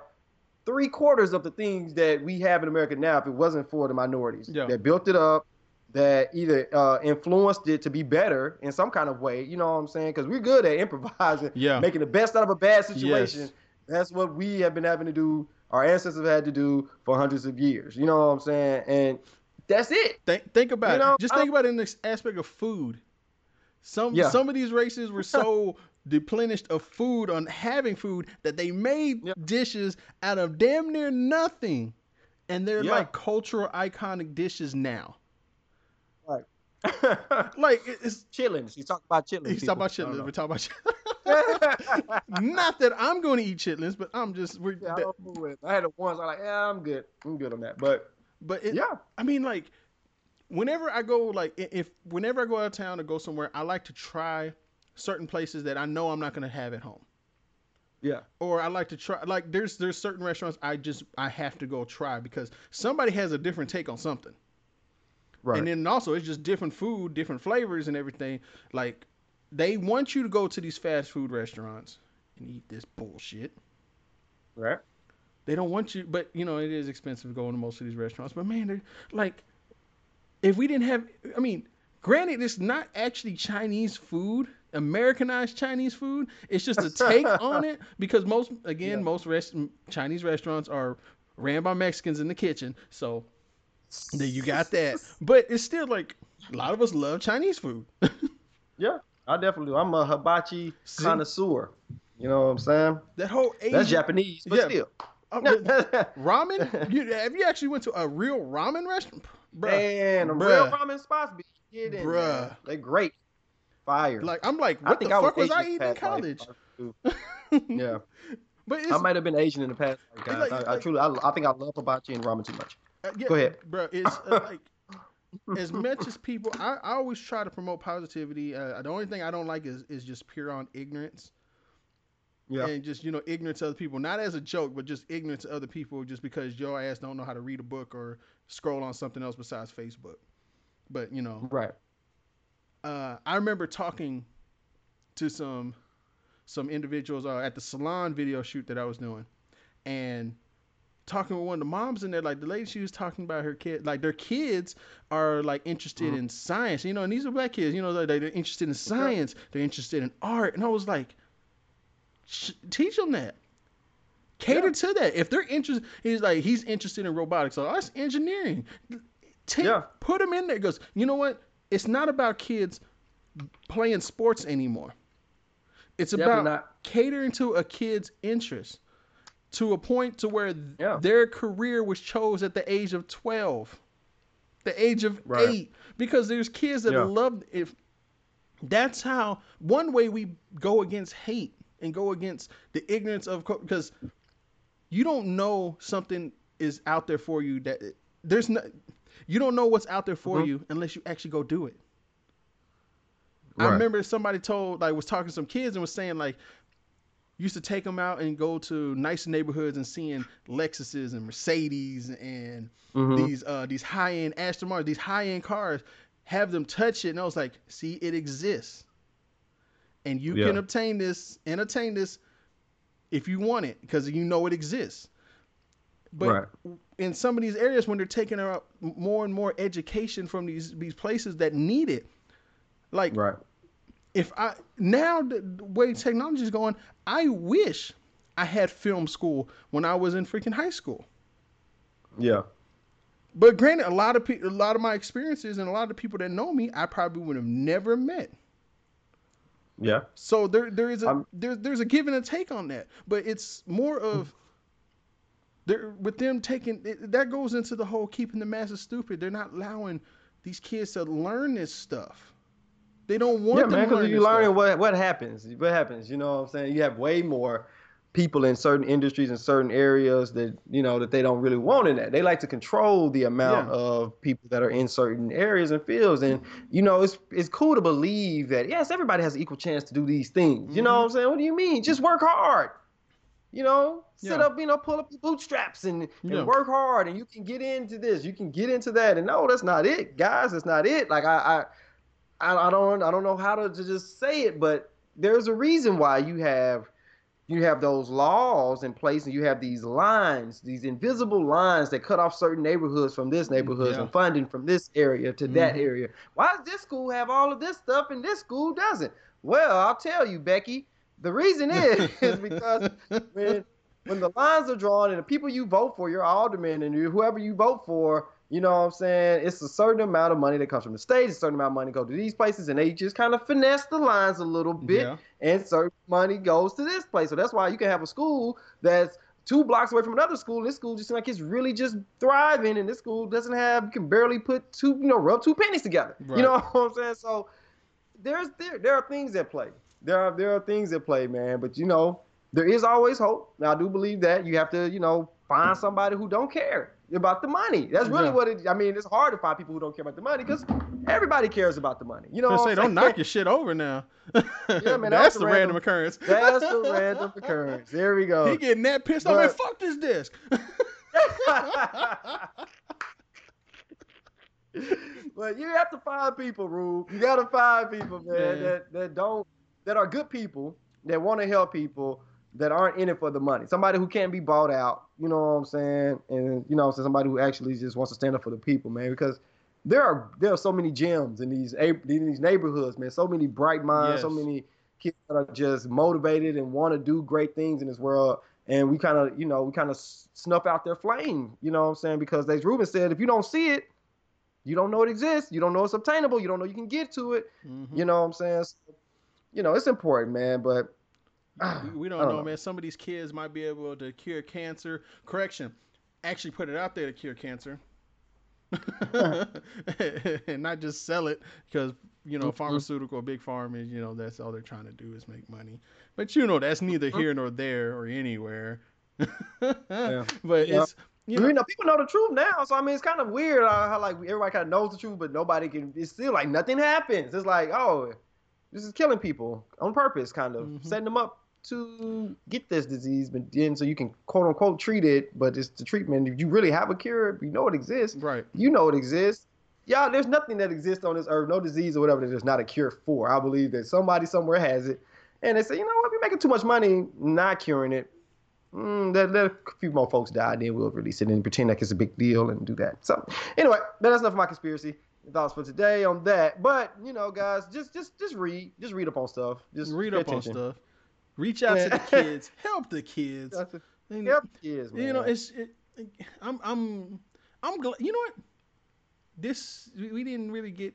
three quarters of the things that we have in America now if it wasn't for the minorities Yeah. that built it up, that either uh, influenced it to be better in some kind of way. You know what I'm saying? Because we're good at improvising, Yeah. making the best out of a bad situation. Yes. That's what we have been having to do. Our ancestors have had to do for hundreds of years. You know what I'm saying? And that's it. Think think about You know, it. Just think about it in this aspect of food. Some Yeah. some of these races were so *laughs* deplenished of food on having food that they made Yeah. dishes out of damn near nothing, and they're Yeah. like cultural iconic dishes now. Right. *laughs* Like it's. chitlins. He's talking about chitlins. He's talking about people. Chitlins. We're talking about know. chitlins. Not that I'm going to eat chitlins, but I'm just. We're, yeah, I, that- don't know it. I had it once. I'm like, yeah, I'm good. I'm good on that. But but it, yeah, I mean, like, whenever I go, like, if whenever I go out of town or go somewhere, I like to try certain places that I know I'm not gonna have at home. yeah, Or I like to try, like, there's there's certain restaurants I just I have to go try because somebody has a different take on something, right. and then also it's just different food, different flavors, and everything. Like, they want you to go to these fast food restaurants and eat this bullshit. right. They don't want you, but you know it is expensive going to most of these restaurants. But man, they're like, if we didn't have, I mean, granted, it's not actually Chinese food, Americanized Chinese food. It's just a *laughs* take on it because most, again, Yeah. most rest, Chinese restaurants are ran by Mexicans in the kitchen. So there you got that. *laughs* But it's still like a lot of us love Chinese food. *laughs* Yeah, I definitely do. I'm a hibachi See? connoisseur. You know what I'm saying? that whole Asian, That's Japanese, but Yeah. still. uh, ramen. You, have you actually went to a real ramen restaurant, Bruh. Man, bruh. real ramen spots be kidding. Bruh. They're great. Fire. Like I'm like, what the was fuck was Asian I in eating in college? too. *laughs* yeah, But it's I might have been Asian in the past. guys. like- I, I truly, I, I think I love hibachi and ramen too much. uh, yeah, go ahead. bro. It's uh, like as much as people, I, I always try to promote positivity. Uh, the only thing I don't like is is just pure on ignorance Yeah, and just you know ignorance to other people, not as a joke, but just ignorance to other people, just because your ass don't know how to read a book or scroll on something else besides Facebook. But you know, right. Uh, I remember talking to some some individuals uh, at the salon video shoot that I was doing, and talking with one of the moms in there. Like the lady, she was talking about her kid. Like their kids are like interested Mhm. in science, you know, and these are black kids. You know, they- they're interested in science. They're interested in art, and I was like, teach them that. Cater Yeah. to that. If they're interested, he's like he's interested in robotics. So that's engineering. Take, Yeah. Put them in there. Because you know what? It's not about kids playing sports anymore. It's Definitely about not. catering to a kid's interest to a point to where Yeah. their career was chose at the age of 12 the age of Right. 8 because there's kids that Yeah. love if that's how one way we go against hate and go against the ignorance of because you don't know something is out there for you that there's no you don't know what's out there for Mhm. you unless you actually go do it I remember somebody told like was talking to some kids and was saying like used to take them out and go to nice neighborhoods and seeing Lexuses and Mercedes and Mhm. these uh these high end Aston Martin, these high end cars, have them touch it, and I was like, see, it exists, and you can obtain this and attain this if you want it because you know it exists. But Right. In some of these areas, when they're taking out more and more education from these these places that need it, like Right. if I now the, the way technology is going, I wish I had film school when I was in freaking high school. Yeah. But granted, a lot of people, a lot of my experiences, and a lot of people that know me, I probably would have never met. Yeah. So there, there is a I'm- there, there's a give and a take on that. But it's more of there with them taking it, that goes into the whole keeping the masses stupid. They're not allowing these kids to learn this stuff. They don't want yeah, them man, because you learning stuff. what what happens. What happens? You know what I'm saying? You have way more people in certain industries and certain areas that you know that they don't really want in that. They like to control the amount Yeah. of people that are in certain areas and fields. And you know, it's it's cool to believe that yes, everybody has an equal chance to do these things. You know Mhm. what I'm saying? What do you mean? Just work hard. You know, sit Yeah. up, you know, pull up your bootstraps and, and Yeah. work hard, and you can get into this, you can get into that. And no, that's not it, guys. That's not it. Like I, I I, I don't I don't know how to, to just say it, but there's a reason why you have you have those laws in place and you have these lines, these invisible lines that cut off certain neighborhoods from this neighborhoods Yeah. and funding from this area to that Mhm. area. Why does this school have all of this stuff and this school doesn't? Well, I'll tell you, Becky. The reason *laughs* is, is because when when the lines are drawn and the people you vote for, your aldermen and you, whoever you vote for, you know what I'm saying? It's a certain amount of money that comes from the state, a certain amount of money go to these places, and they just kind of finesse the lines a little bit, Yeah. and certain money goes to this place. So that's why you can have a school that's two blocks away from another school, and this school just seems like it's really just thriving, and this school doesn't have you can barely put two, you know, rub two pennies together. Right. You know *laughs* what I'm saying? So there's there there are things at play. There are there are things at play, man. But you know, there is always hope. Now I do believe that you have to, you know, find somebody who don't care about the money. That's really Yeah. what it. I mean, it's hard to find people who don't care about the money because everybody cares about the money. You know, say don't knock your shit over now. *laughs* yeah, man, that that's the random, random- occurrence. *laughs* That's the random occurrence. There we go. He getting that pissed off. Man, fuck this disc. *laughs* but you have to find people, Rube. You gotta find people, man, Man. that that don't that are good people that want to help people that aren't in it for the money. Somebody who can't be bought out. You know what I'm saying? And you know, what somebody who actually just wants to stand up for the people, man. Because there are there are so many gems in these in these neighborhoods, man. So many bright minds, so many kids that are just motivated and want to do great things in this world. And we kind of, you know, we kind of snuff out their flame. You know what I'm saying? Because as Ruben said, if you don't see it, you don't know it exists. You don't know it's obtainable. You don't know you can get to it. Mhm. You know what I'm saying? So, you know, it's important, man. But We, we don't know, know. man. Some of these kids might be able to cure cancer. Correction, actually put it out there to cure cancer, *laughs* and not just sell it because you know Mhm. pharmaceutical big pharma is you know that's all they're trying to do is make money. But you know that's neither Mm-hmm. here nor there or anywhere. Yeah. *laughs* But Yeah. it's you you know, know, people know the truth now. So I mean, it's kind of weird how, how like everybody kind of knows the truth, but nobody can. It's still like nothing happens. It's like, oh, this is killing people on purpose, kind of Mhm. setting them up to get this disease, but then so you can quote unquote treat it. But it's the treatment. If you really have a cure, you know it exists. right. You know it exists. Yeah, there's nothing that exists on this earth, no disease or whatever that there's not a cure for. I believe that somebody somewhere has it, and they say, you know what, we're making too much money not curing it. Mm, let, let a few more folks die, then we'll release it and pretend like it's a big deal and do that. So, anyway, that's enough of my conspiracy thoughts for today on that. But you know, guys, just just just read, just read up on stuff. Just Read up on stuff. Reach out to the *laughs* kids. Help the kids. That's it. And- Help kids, man. you know it's it, i'm i'm i'm glad you know what this we didn't really get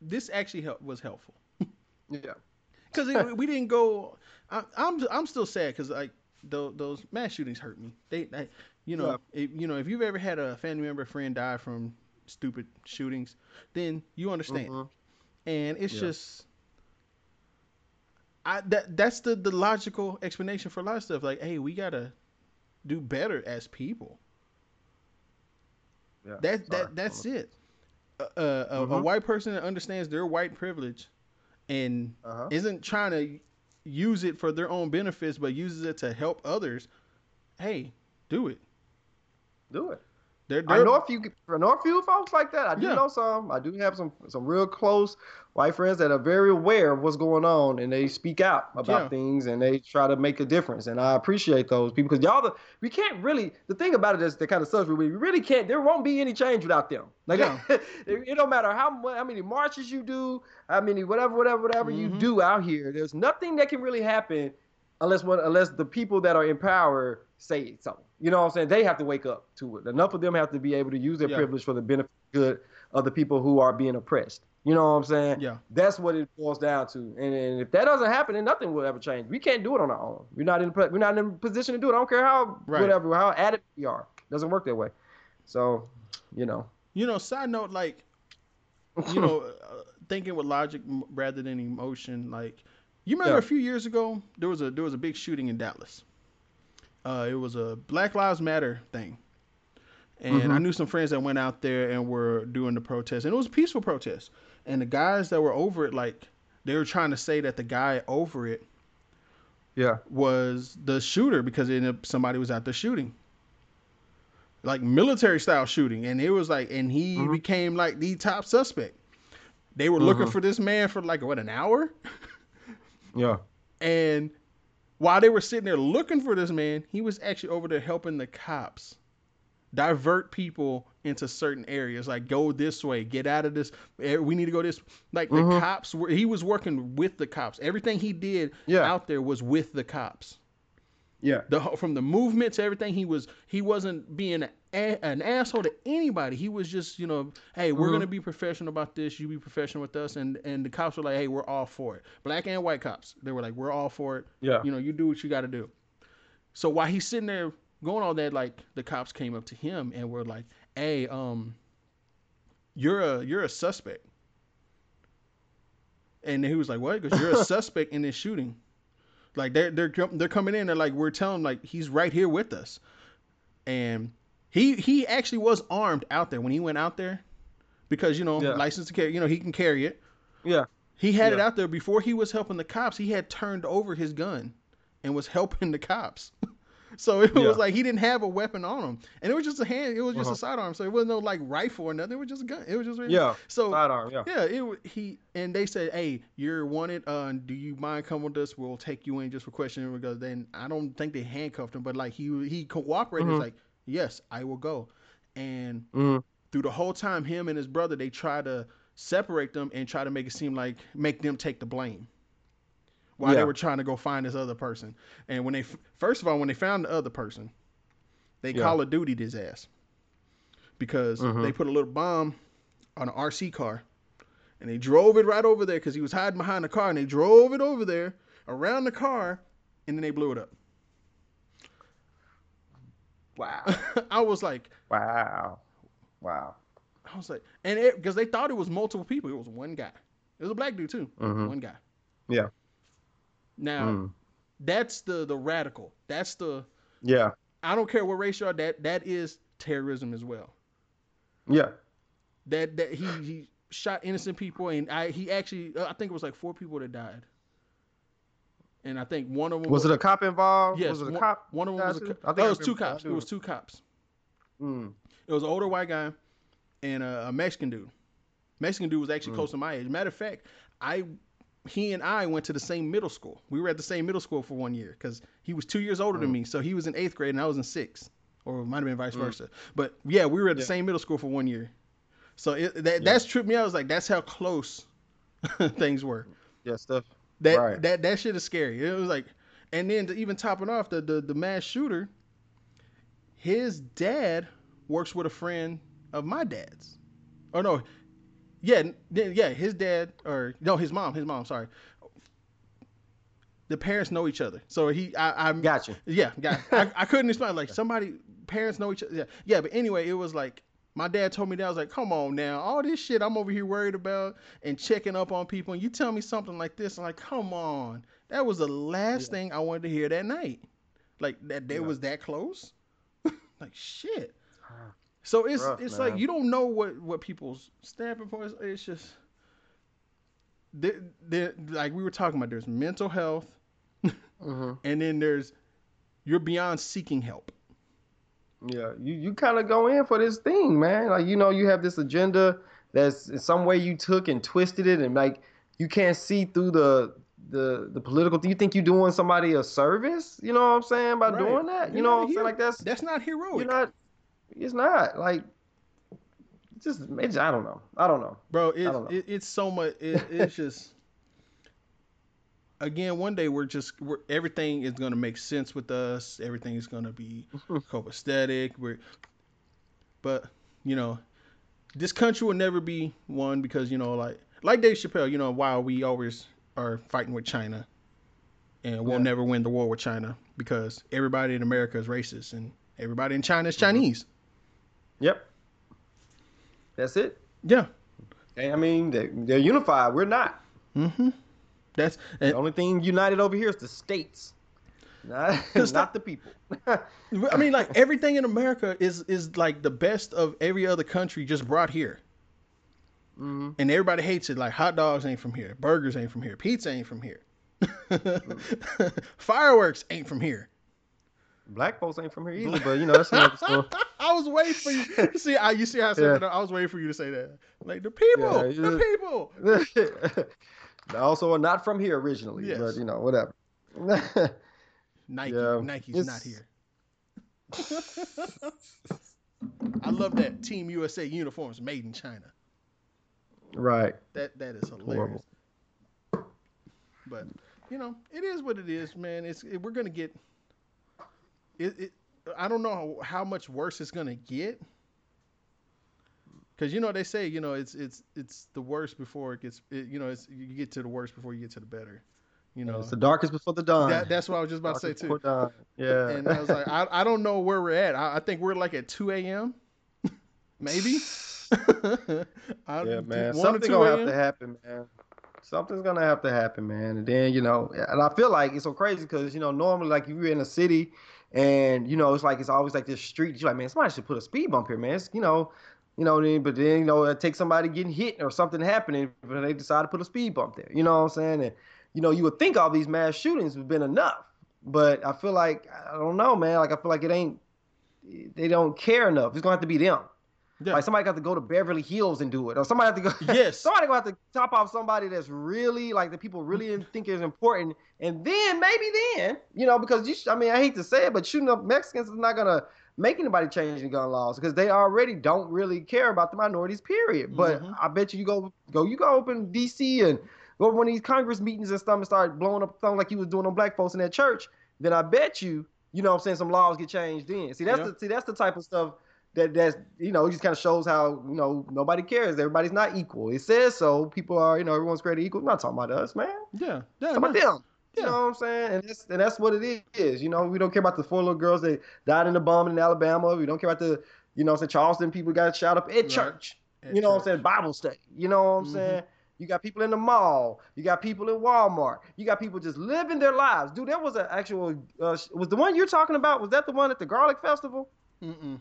this actually help, was helpful yeah, *laughs* because we didn't go I, i'm i'm still sad because like those, those mass shootings hurt me they, they you know if, you know if you've ever had a family member friend die from stupid shootings then you understand Mhm. and it's Yeah. just I that that's the the logical explanation for a lot of stuff. Like, hey, we gotta do better as people. yeah. That Sorry. that that's it. Uh, uh, a, a Mhm. white person that understands their white privilege and Uh-huh. isn't trying to use it for their own benefits, but uses it to help others. Hey, do it. Do it. They're, I they're know a few, I know a few folks like that. I do Yeah. know some. I do have some some real close white friends that are very aware of what's going on and they speak out about Yeah. things and they try to make a difference. And I appreciate those people because y'all, the, we can't really. The thing about it is that kind of sucks. We really can't. There won't be any change without them. Like Yeah. *laughs* it, it don't matter how how many marches you do, how many whatever whatever whatever you Mhm. do out here. There's nothing that can really happen unless one unless the people that are in power say something. You know what I'm saying? They have to wake up to it. Enough of them have to be able to use their Yeah. privilege for the benefit good of the people who are being oppressed. You know what I'm saying? yeah, That's what it boils down to. And, and if that doesn't happen, then nothing will ever change. We can't do it on our own. We're not in we're not in a position to do it. I don't care how Right. whatever how addicted we are. It doesn't work that way. So, you know. you know. Side note, like you know, *laughs* uh, thinking with logic rather than emotion. Like, you remember Yeah. a few years ago there was a there was a big shooting in Dallas. Uh, it was a Black Lives Matter thing, and I Mhm. knew some friends that went out there and were doing the protest, and it was a peaceful protest. And the guys that were over it, like they were trying to say that the guy over it Yeah. was the shooter because it ended up somebody was out there shooting. Like military style shooting. And it was like and he Mhm. became like the top suspect. They were looking Mhm. for this man for like what an hour? *laughs* Yeah. And while they were sitting there looking for this man, he was actually over there helping the cops divert people into certain areas. Like go this way, get out of this. eh, We need to go this. Like the Mhm. cops were. He was working with the cops. Everything he did Yeah. out there was with the cops. Yeah. The from the movements everything, he was he wasn't being a, an asshole to anybody. He was just you know, hey, we're Mhm. gonna be professional about this. You be professional with us, and and the cops were like, hey, we're all for it. Black and white cops, they were like, we're all for it. Yeah. You know, you do what you got to do. So while he's sitting there going all that, like the cops came up to him and were like, hey, um, you're a you're a suspect. And he was like, "What?" Because you're a *laughs* suspect in this shooting. Like they're they're they're coming in and like we're telling like he's right here with us, and he he actually was armed out there when he went out there, because you know Yeah. license to carry, you know he can carry it. Yeah. He had it out there before he was helping the cops. He had turned over his gun and was helping the cops. *laughs* so it Yeah. was like he didn't have a weapon on him, and it was just a hand. It was just Uh-huh. a sidearm. So it wasn't no like rifle or nothing. It was just a gun. It was just Yeah. So Sidearm. Yeah. yeah, it he and they said, "Hey, you're wanted. Uh, do you mind coming with us? We'll take you in just for questioning." Because then I don't think they handcuffed him, but like he he cooperated. He's Mhm. like, "Yes, I will go." And Mhm. through the whole time, him and his brother they try to separate them and try to make it seem like make them take the blame. While they were trying to go find this other person, and when they first of all when they found the other person, they Yeah. Call of Duty his ass because Mhm. they put a little bomb on an RC car and they drove it right over there because he was hiding behind the car and they drove it over there around the car and then they blew it up. Wow. *laughs* I was like, Wow. Wow. I was like, and it because they thought it was multiple people. It was one guy. It was a black dude too. Mhm. One guy. Yeah. Now Mm. that's the the radical. That's the Yeah. I don't care what race you are. That that is terrorism as well. Yeah. That that he he shot innocent people and I he actually uh, I think it was like four people that died. And I think one of them Was it a cop involved? Yes, Was it a one, cop? One of them was a cop. I think Oh, it was two cops. It was two cops. Mm. It was an older white guy and a, a Mexican dude. Mexican dude was actually Mm. close to my age. Matter of fact, I he and I went to the same middle school. We were at the same middle school for one year because he was two years older than Mm. me. So he was in eighth grade and I was in sixth, or it might have been vice Mm. versa. But yeah, we were at the Yeah. same middle school for one year. So it, that that's tripped me. I was like, that's how close *laughs* things were. Yeah. Stuff. That Right. that that shit is scary. It was like, and then to even top it off, the the, the mass shooter, his dad works with a friend of my dad's. Oh no, yeah, yeah, his dad or no, his mom, his mom. Sorry, the parents know each other. So he, I, I'm Gotcha. yeah, got. I, I couldn't explain. Like somebody, parents know each other. Yeah, yeah. But anyway, it was like my dad told me that I was like, come on now, all this shit I'm over here worried about and checking up on people, and you tell me something like this, I'm like, come on, that was the last thing I wanted to hear that night. Like that, they Yeah. was that close. *laughs* like shit. So it's Rough, it's man. like you don't know what what people's standing for. It's, it's just. There, there, like we were talking about, there's mental health, hmm *laughs* and then there's you're beyond seeking help. Yeah. You you kind of go in for this thing, man. Like you know you have this agenda that's in some way you took and twisted it, and like you can't see through the the the political. Do you think you're doing somebody a service? You know what I'm saying by Right. doing that? You not know what I'm saying? Like that's That's not heroic, you're not. It's not like. Just it's, I don't know. I don't know. bro. It, don't know. it, it's so much. It, it's just. Again, one day we're just we're, everything is gonna make sense with us. Everything is gonna be copacetic. We're, but you know, this country will never be one because you know, like like Dave Chappelle, you know, while we always are fighting with China, and we'll Yeah. never win the war with China because everybody in America is racist and everybody in China is Mm-hmm. Chinese. Yep. That's it. Yeah. And, I mean, they, they're unified. We're not. Mm-hmm. That's The only thing united over here is the states, not, *laughs* not the people. *laughs* I mean, like everything in America is is like the best of every other country just brought here, hmm and everybody hates it. Like hot dogs ain't from here, burgers ain't from here, pizza ain't from here, *laughs* fireworks ain't from here. Black folks ain't from here either, but you know that's another story. I was waiting for you. See, I you see how I said Yeah. that? I was waiting for you to say that. Like the people, Yeah, the people. They also are not from here originally, Yes. but you know whatever. *laughs* Nike, Yeah, Nike's it's- not here. *laughs* I love that Team USA uniforms made in China. Right. That that is hilarious. But you know, it is what it is, man. It's it, we're gonna get. It, it I don't know how, how much worse it's gonna get. Cause you know they say you know it's it's it's the worst before it gets it, you know it's you get to the worst before you get to the better, you know It's the darkest before the dawn. that that's what I was just about to say too. Yeah. And I was like I, I don't know where we're at. I, I think we're like at two a.m. *laughs* Maybe. *laughs* I, yeah, man. Something's gonna have to happen, man. Something's gonna have to happen, man. And then you know, and I feel like it's so crazy because you know, normally like if you're in a city, and you know, it's like it's always like this street. You're like, man, somebody should put a speed bump here, man. It's, you know, you know, what I mean? but then you know, it takes somebody getting hit or something happening, but they decide to put a speed bump there. You know what I'm saying? And you know, you would think all these mass shootings have been enough, but I feel like I don't know, man. Like I feel like it ain't. They don't care enough. It's gonna have to be them. Yeah. Like somebody got to go to Beverly Hills and do it, or somebody have to go. *laughs* Yes. somebody gonna have to top off somebody that's really like the people really think is important, and then maybe then you know because you. sh- I mean, I hate to say it, but shooting up Mexicans is not gonna make anybody change the gun laws because they already don't really care about the minorities. Period. But Mhm. I bet you you go go you go open D.C. and go to one of these Congress meetings and stuff and start blowing up something like you was doing on black folks in that church. Then I bet you you know what I'm saying some laws get changed then. See that's Yeah. the see that's the type of stuff that that's you know it just kind of shows how you know nobody cares everybody's not equal it says so people are you know everyone's created equal I'm not talking about us man Yeah, yeah, It's about them you Yeah. know what I'm saying and that's and that's what it is you know we don't care about the four little girls that died in the bombing in Alabama we don't care about the you know what I'm saying Charleston people got shot up at Right. church At you know what I'm saying Bible study you know what I'm Mhm. saying you got people in the mall. You got people in Walmart. You got people just living their lives. Dude, there was an actual. Uh, was the one you're talking about? Was that the one at the Garlic Festival? Mm-mm.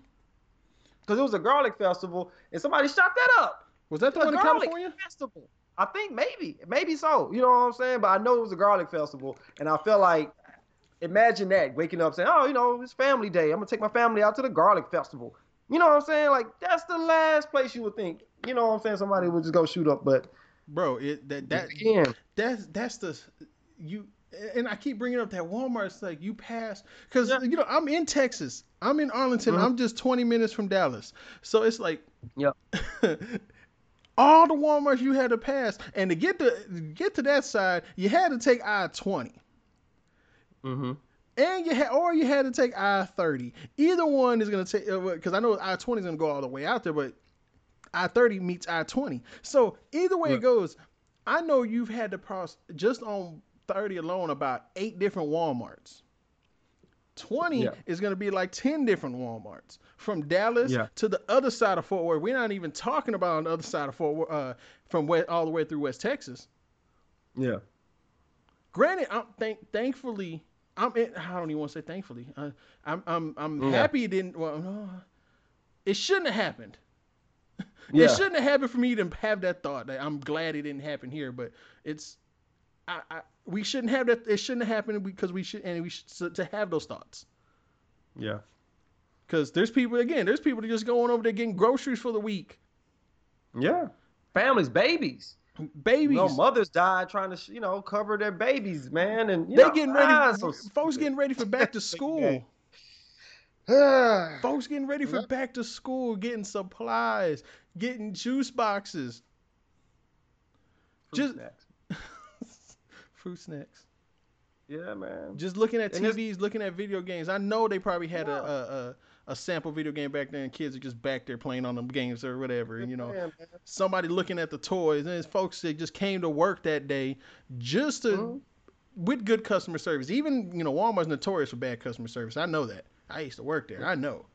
because it was a garlic festival and somebody shot that up. Was that the A one in California? festival. I think maybe, maybe so. You know what I'm saying? But I know it was a garlic festival, and I felt like, imagine that waking up saying, "Oh, you know, it's family day. I'm gonna take my family out to the garlic festival." You know what I'm saying? Like that's the last place you would think. You know what I'm saying? Somebody would just go shoot up, but Bro, it that that again, that's that's the you and I keep bringing up that Walmart. It's like you pass because Yeah. you know I'm in Texas. I'm in Arlington. Mhm. I'm just 20 minutes from Dallas. So it's like, Yep. *laughs* all the Walmarts you had to pass, and to get to get to that side, you had to take I-20. mm-hmm. And you had, or you had to take I thirty. Either one is gonna take, because I know I twenty is gonna go all the way out there, but I thirty meets I twenty. So either way it goes, I know you've had to cross just on thirty alone about eight different WalMarts. Twenty Yeah. is gonna be like ten different WalMarts from Dallas Yeah. to the other side of Fort Worth. We're not even talking about on the other side of Fort Worth, uh, from west, all the way through West Texas. yeah, Granted, I'm thank thankfully I'm in, I don't even want to say thankfully. Uh, I'm I'm I'm Yeah. happy it didn't. Well, no, it shouldn't have happened. *laughs* yeah, It shouldn't have happened for me to have that thought. That I'm glad it didn't happen here, but it's I, I we shouldn't have that. It shouldn't have happened because we should and we should so, to have those thoughts. yeah, Because there's people again. There's people that just going over there getting groceries for the week. yeah. Families, babies. Babies. You know, mothers died trying to, you know, cover their babies, man, and you they know, getting ready. ah, so *laughs* folks getting ready for back to *laughs* school. *sighs* Folks getting ready for Yep. back to school, getting supplies, getting juice boxes, Fruit Just- snacks. Fruit snacks. yeah, man. Just looking at And TVs, looking at video games. I know they probably had a, a, a a sample video game back then. Kids are just back there playing on them games or whatever. And, you know, Yeah, somebody looking at the toys. And folks that just came to work that day just to Mhm. with good customer service. Even you know, Walmart's notorious for bad customer service. I know that. I used to work there. I know.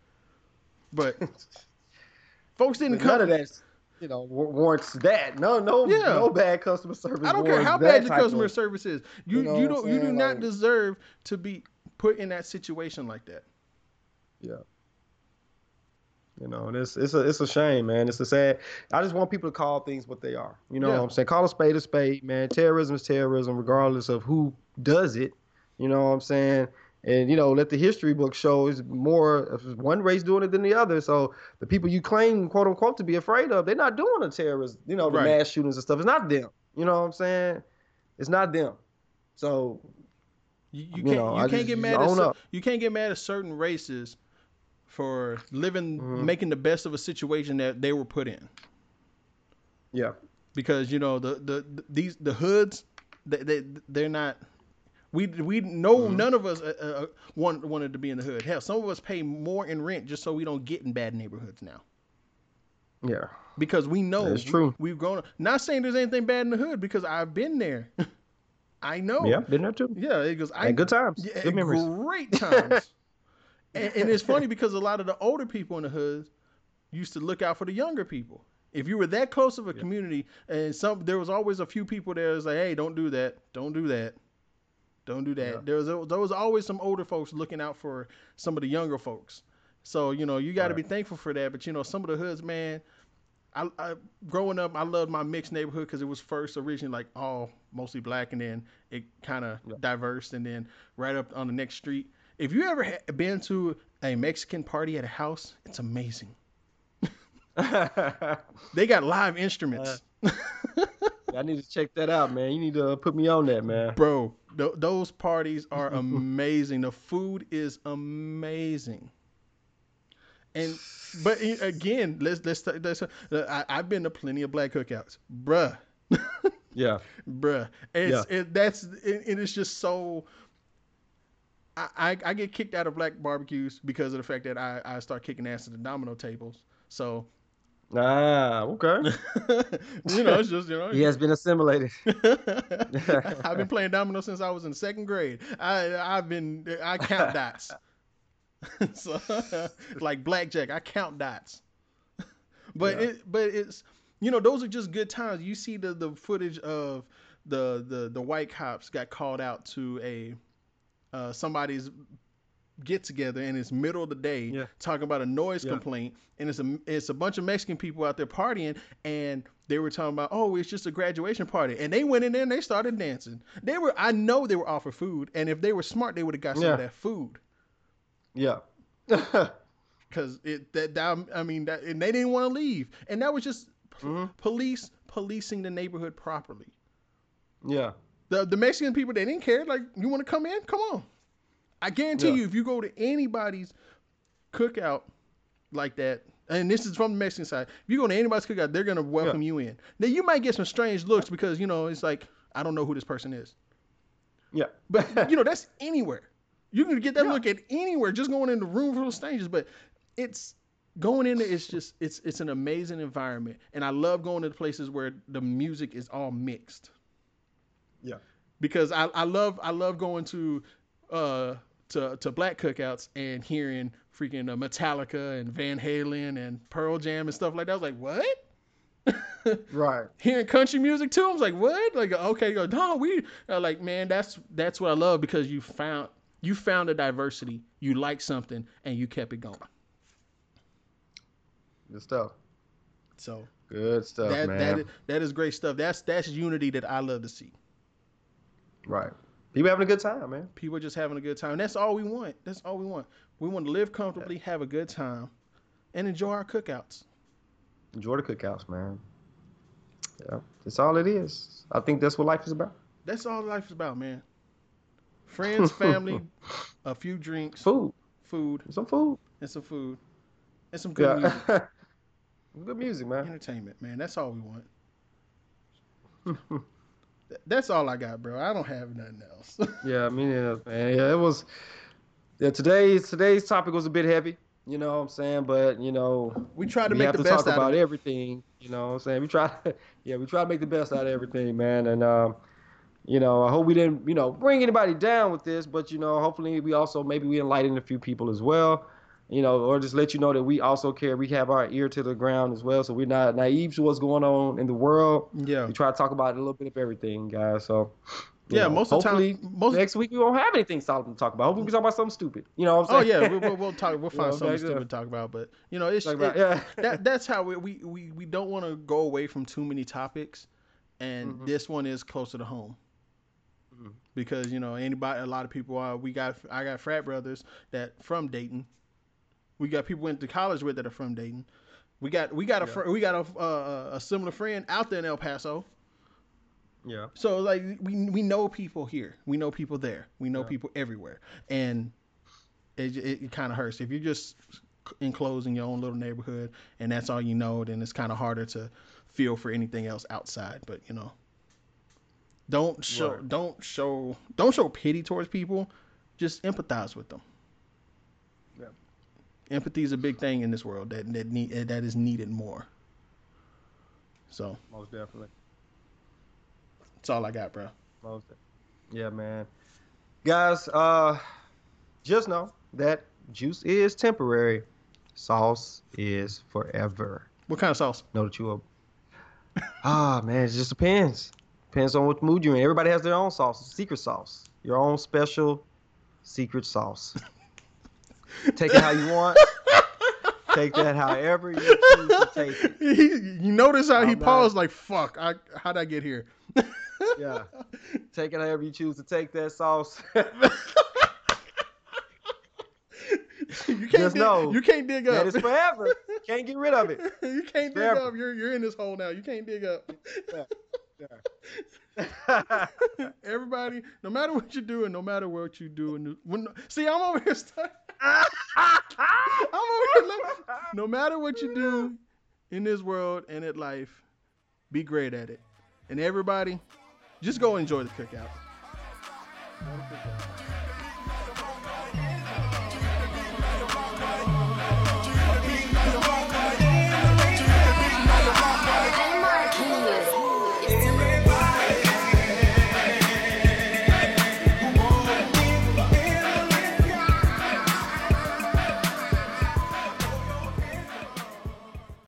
But *laughs* folks didn't But none come. of that, you know, wa- warrants that. No, no, Yeah. no bad customer service. I don't care how bad your customer of- service is. You You know you don't you do not Like- deserve to be put in that situation like that. Yeah. You know, and it's it's a it's a shame, man. It's a sad. I just want people to call things what they are. You know Yeah. what I'm saying? Call a spade a spade, man. Terrorism is terrorism, regardless of who does it. You know what I'm saying? And you know, let the history book show is more of one race doing it than the other. So the people you claim, quote unquote, to be afraid of, they're not doing the terrorist, you know, the Right. mass shootings and stuff. It's not them. You know what I'm saying? It's not them. So You, you You can't know, you I can't get mad at cer- you can't get mad at certain races for living Mhm. making the best of a situation that they were put in. Yeah. because you know the the, the these the hoods they, they they're not we we know Mhm. none of us uh, uh, want, wanted to be in the hood hell some of us pay more in rent just so we don't get in bad neighborhoods now Yeah. because we know it's true. we, have grown up not saying there's anything bad in the hood because i've been there *laughs* i know Yeah. Been there too. yeah it goes i Had good times. yeah, good memories. great *laughs* times and, and it's funny because a lot of the older people in the hood used to look out for the younger people. If you were that close of a Yeah. community, and some there was always a few people there was like, hey, don't do that, don't do that, don't do that. Yeah. There was there was always some older folks looking out for some of the younger folks. So you know you got to Right. be thankful for that. But you know some of the hoods, man. I, I growing up, I loved my mixed neighborhood because it was first originally like all mostly black, and then it kind of Yeah. diverse, and then right up on the next street. If you ever ha- been to a Mexican party at a house, it's amazing. *laughs* They got live instruments, uh, *laughs* *laughs* I need to check that out, man. You need to put me on that, man. bro. Th- those parties are amazing. the food is amazing. And but again, let's let's, let's uh, I, I've been to plenty of black cookouts, bruh. *laughs* Yeah. bruh. It's it, that's it, it is just so. I, I I get kicked out of black barbecues because of the fact that I I start kicking ass at the domino tables. So Ah, okay. *laughs* you know it's just you know. He has been assimilated. *laughs* I've been playing domino since I was in second grade. I I've been I count dots. *laughs* so like blackjack, I count dots. But Yeah. it but it's you know those are just good times. You see the the footage of the the the white cops got called out to a uh, somebody's get together and it's middle of the day Yeah. talking about a noise Yeah. complaint and it's a it's a bunch of Mexican people out there partying and they were talking about oh it's just a graduation party and they went in there and they started dancing they were I know they were offered food and if they were smart they would have got some Yeah. of that food yeah. *laughs* because it that, that I mean that and they didn't want to leave and that was just Mhm. police policing the neighborhood properly yeah. the the Mexican people they didn't care like you want to come in come on I guarantee Yeah. you if you go to anybody's cookout like that and this is from the Mexican side if you go to anybody's cookout they're gonna welcome you in now you might get some strange looks because you know it's like I don't know who this person is Yeah. *laughs* but you know that's anywhere you can get that Yeah. look at anywhere just going in the room full of strangers but it's going in there it's just it's it's an amazing environment and I love going to the places where the music is all mixed Yeah. because I, I love I love going to uh to to black cookouts and hearing freaking uh, Metallica and Van Halen and Pearl Jam and stuff like that. I was like, what? *laughs* right. hearing country music too. I was like, what? Like, okay, go, no, we uh, like, man, that's that's what I love because you found you found a diversity. You like something and you kept it going. Good stuff. So Good stuff, that man. that is, that is great stuff. That's that's unity that I love to see. Right. People having a good time, man. People are just having a good time. That's all we want. That's all we want. We want to live comfortably, have a good time, and enjoy our cookouts. Enjoy the cookouts, man. Yeah. That's all it is. I think that's what life is about. That's all life is about, man. Friends, family, *laughs* a few drinks, Food. food, Some food. and some food, and some good music. *laughs* Good music, man. entertainment, man. That's all we want. *laughs* Th- That's all I got, bro. I don't have nothing else. *laughs* Yeah, I mean, yeah, man. Yeah, it was. Yeah, today's today's topic was a bit heavy. You know what I'm saying? But you know, we try to we make have the to best talk out about of everything. You know what I'm saying? We try. *laughs* Yeah, we try to make the best out of everything, man. And um, you know, I hope we didn't, you know, bring anybody down with this. But you know, hopefully we also maybe we enlighten a few people as well. You know, or just let you know that we also care. We have our ear to the ground as well, so we're not naive to what's going on in the world. Yeah, We try to talk about a little bit of everything, guys. So. you yeah. know, most of the time, most. next week we won't have anything solid to talk about. Hopefully we talk about something stupid. You know what I'm Oh yeah, we, we'll, *laughs* we'll talk. We'll You find know, something stupid to talk about. But you know, it's Talk about- yeah. *laughs* that that's how we we we, we don't want to go away from too many topics, and Mhm. this one is closer to home. Mhm. Because you know anybody, a lot of people are. We got I got frat brothers that from Dayton. We got people went to college with that are from Dayton. We got we got a Yeah. fr- we got a uh, a similar friend out there in El Paso. Yeah. So like we we know people here, we know people there, we know Yeah. people everywhere, and it it, it kind of hurts if you're just enclosed in your own little neighborhood and that's all you know. Then it's kind of harder to feel for anything else outside. But you know, don't show don't show don't show pity towards people. Just empathize with them. Yeah. Empathy is a big thing in this world that that need that is needed more. So Most definitely. that's all I got, bro. Most Yeah, man. Guys, uh just know that juice is temporary. Sauce is forever. What kind of sauce? Know that you are Ah man, it just depends. Depends on what mood you're in. Everybody has their own sauce, secret sauce. Your own special secret sauce. *laughs* Take it how you want. Take that however you choose to take it. *laughs* you notice how he I'm not- paused like fuck. I how'd I get here? *laughs* Yeah. Take it however you choose to take that sauce. you can't Just dig, know you can't dig up. is forever. Can't get rid of it. *laughs* you can't dig Forever. up. You're you're in this hole now. You can't dig up. Everybody, no matter what you're doing, no matter what you do, when see, I'm over here. Stuck. I'm over here. *laughs* Look, no matter what you do in this world and in life, be great at it. And everybody, just go enjoy the cookout.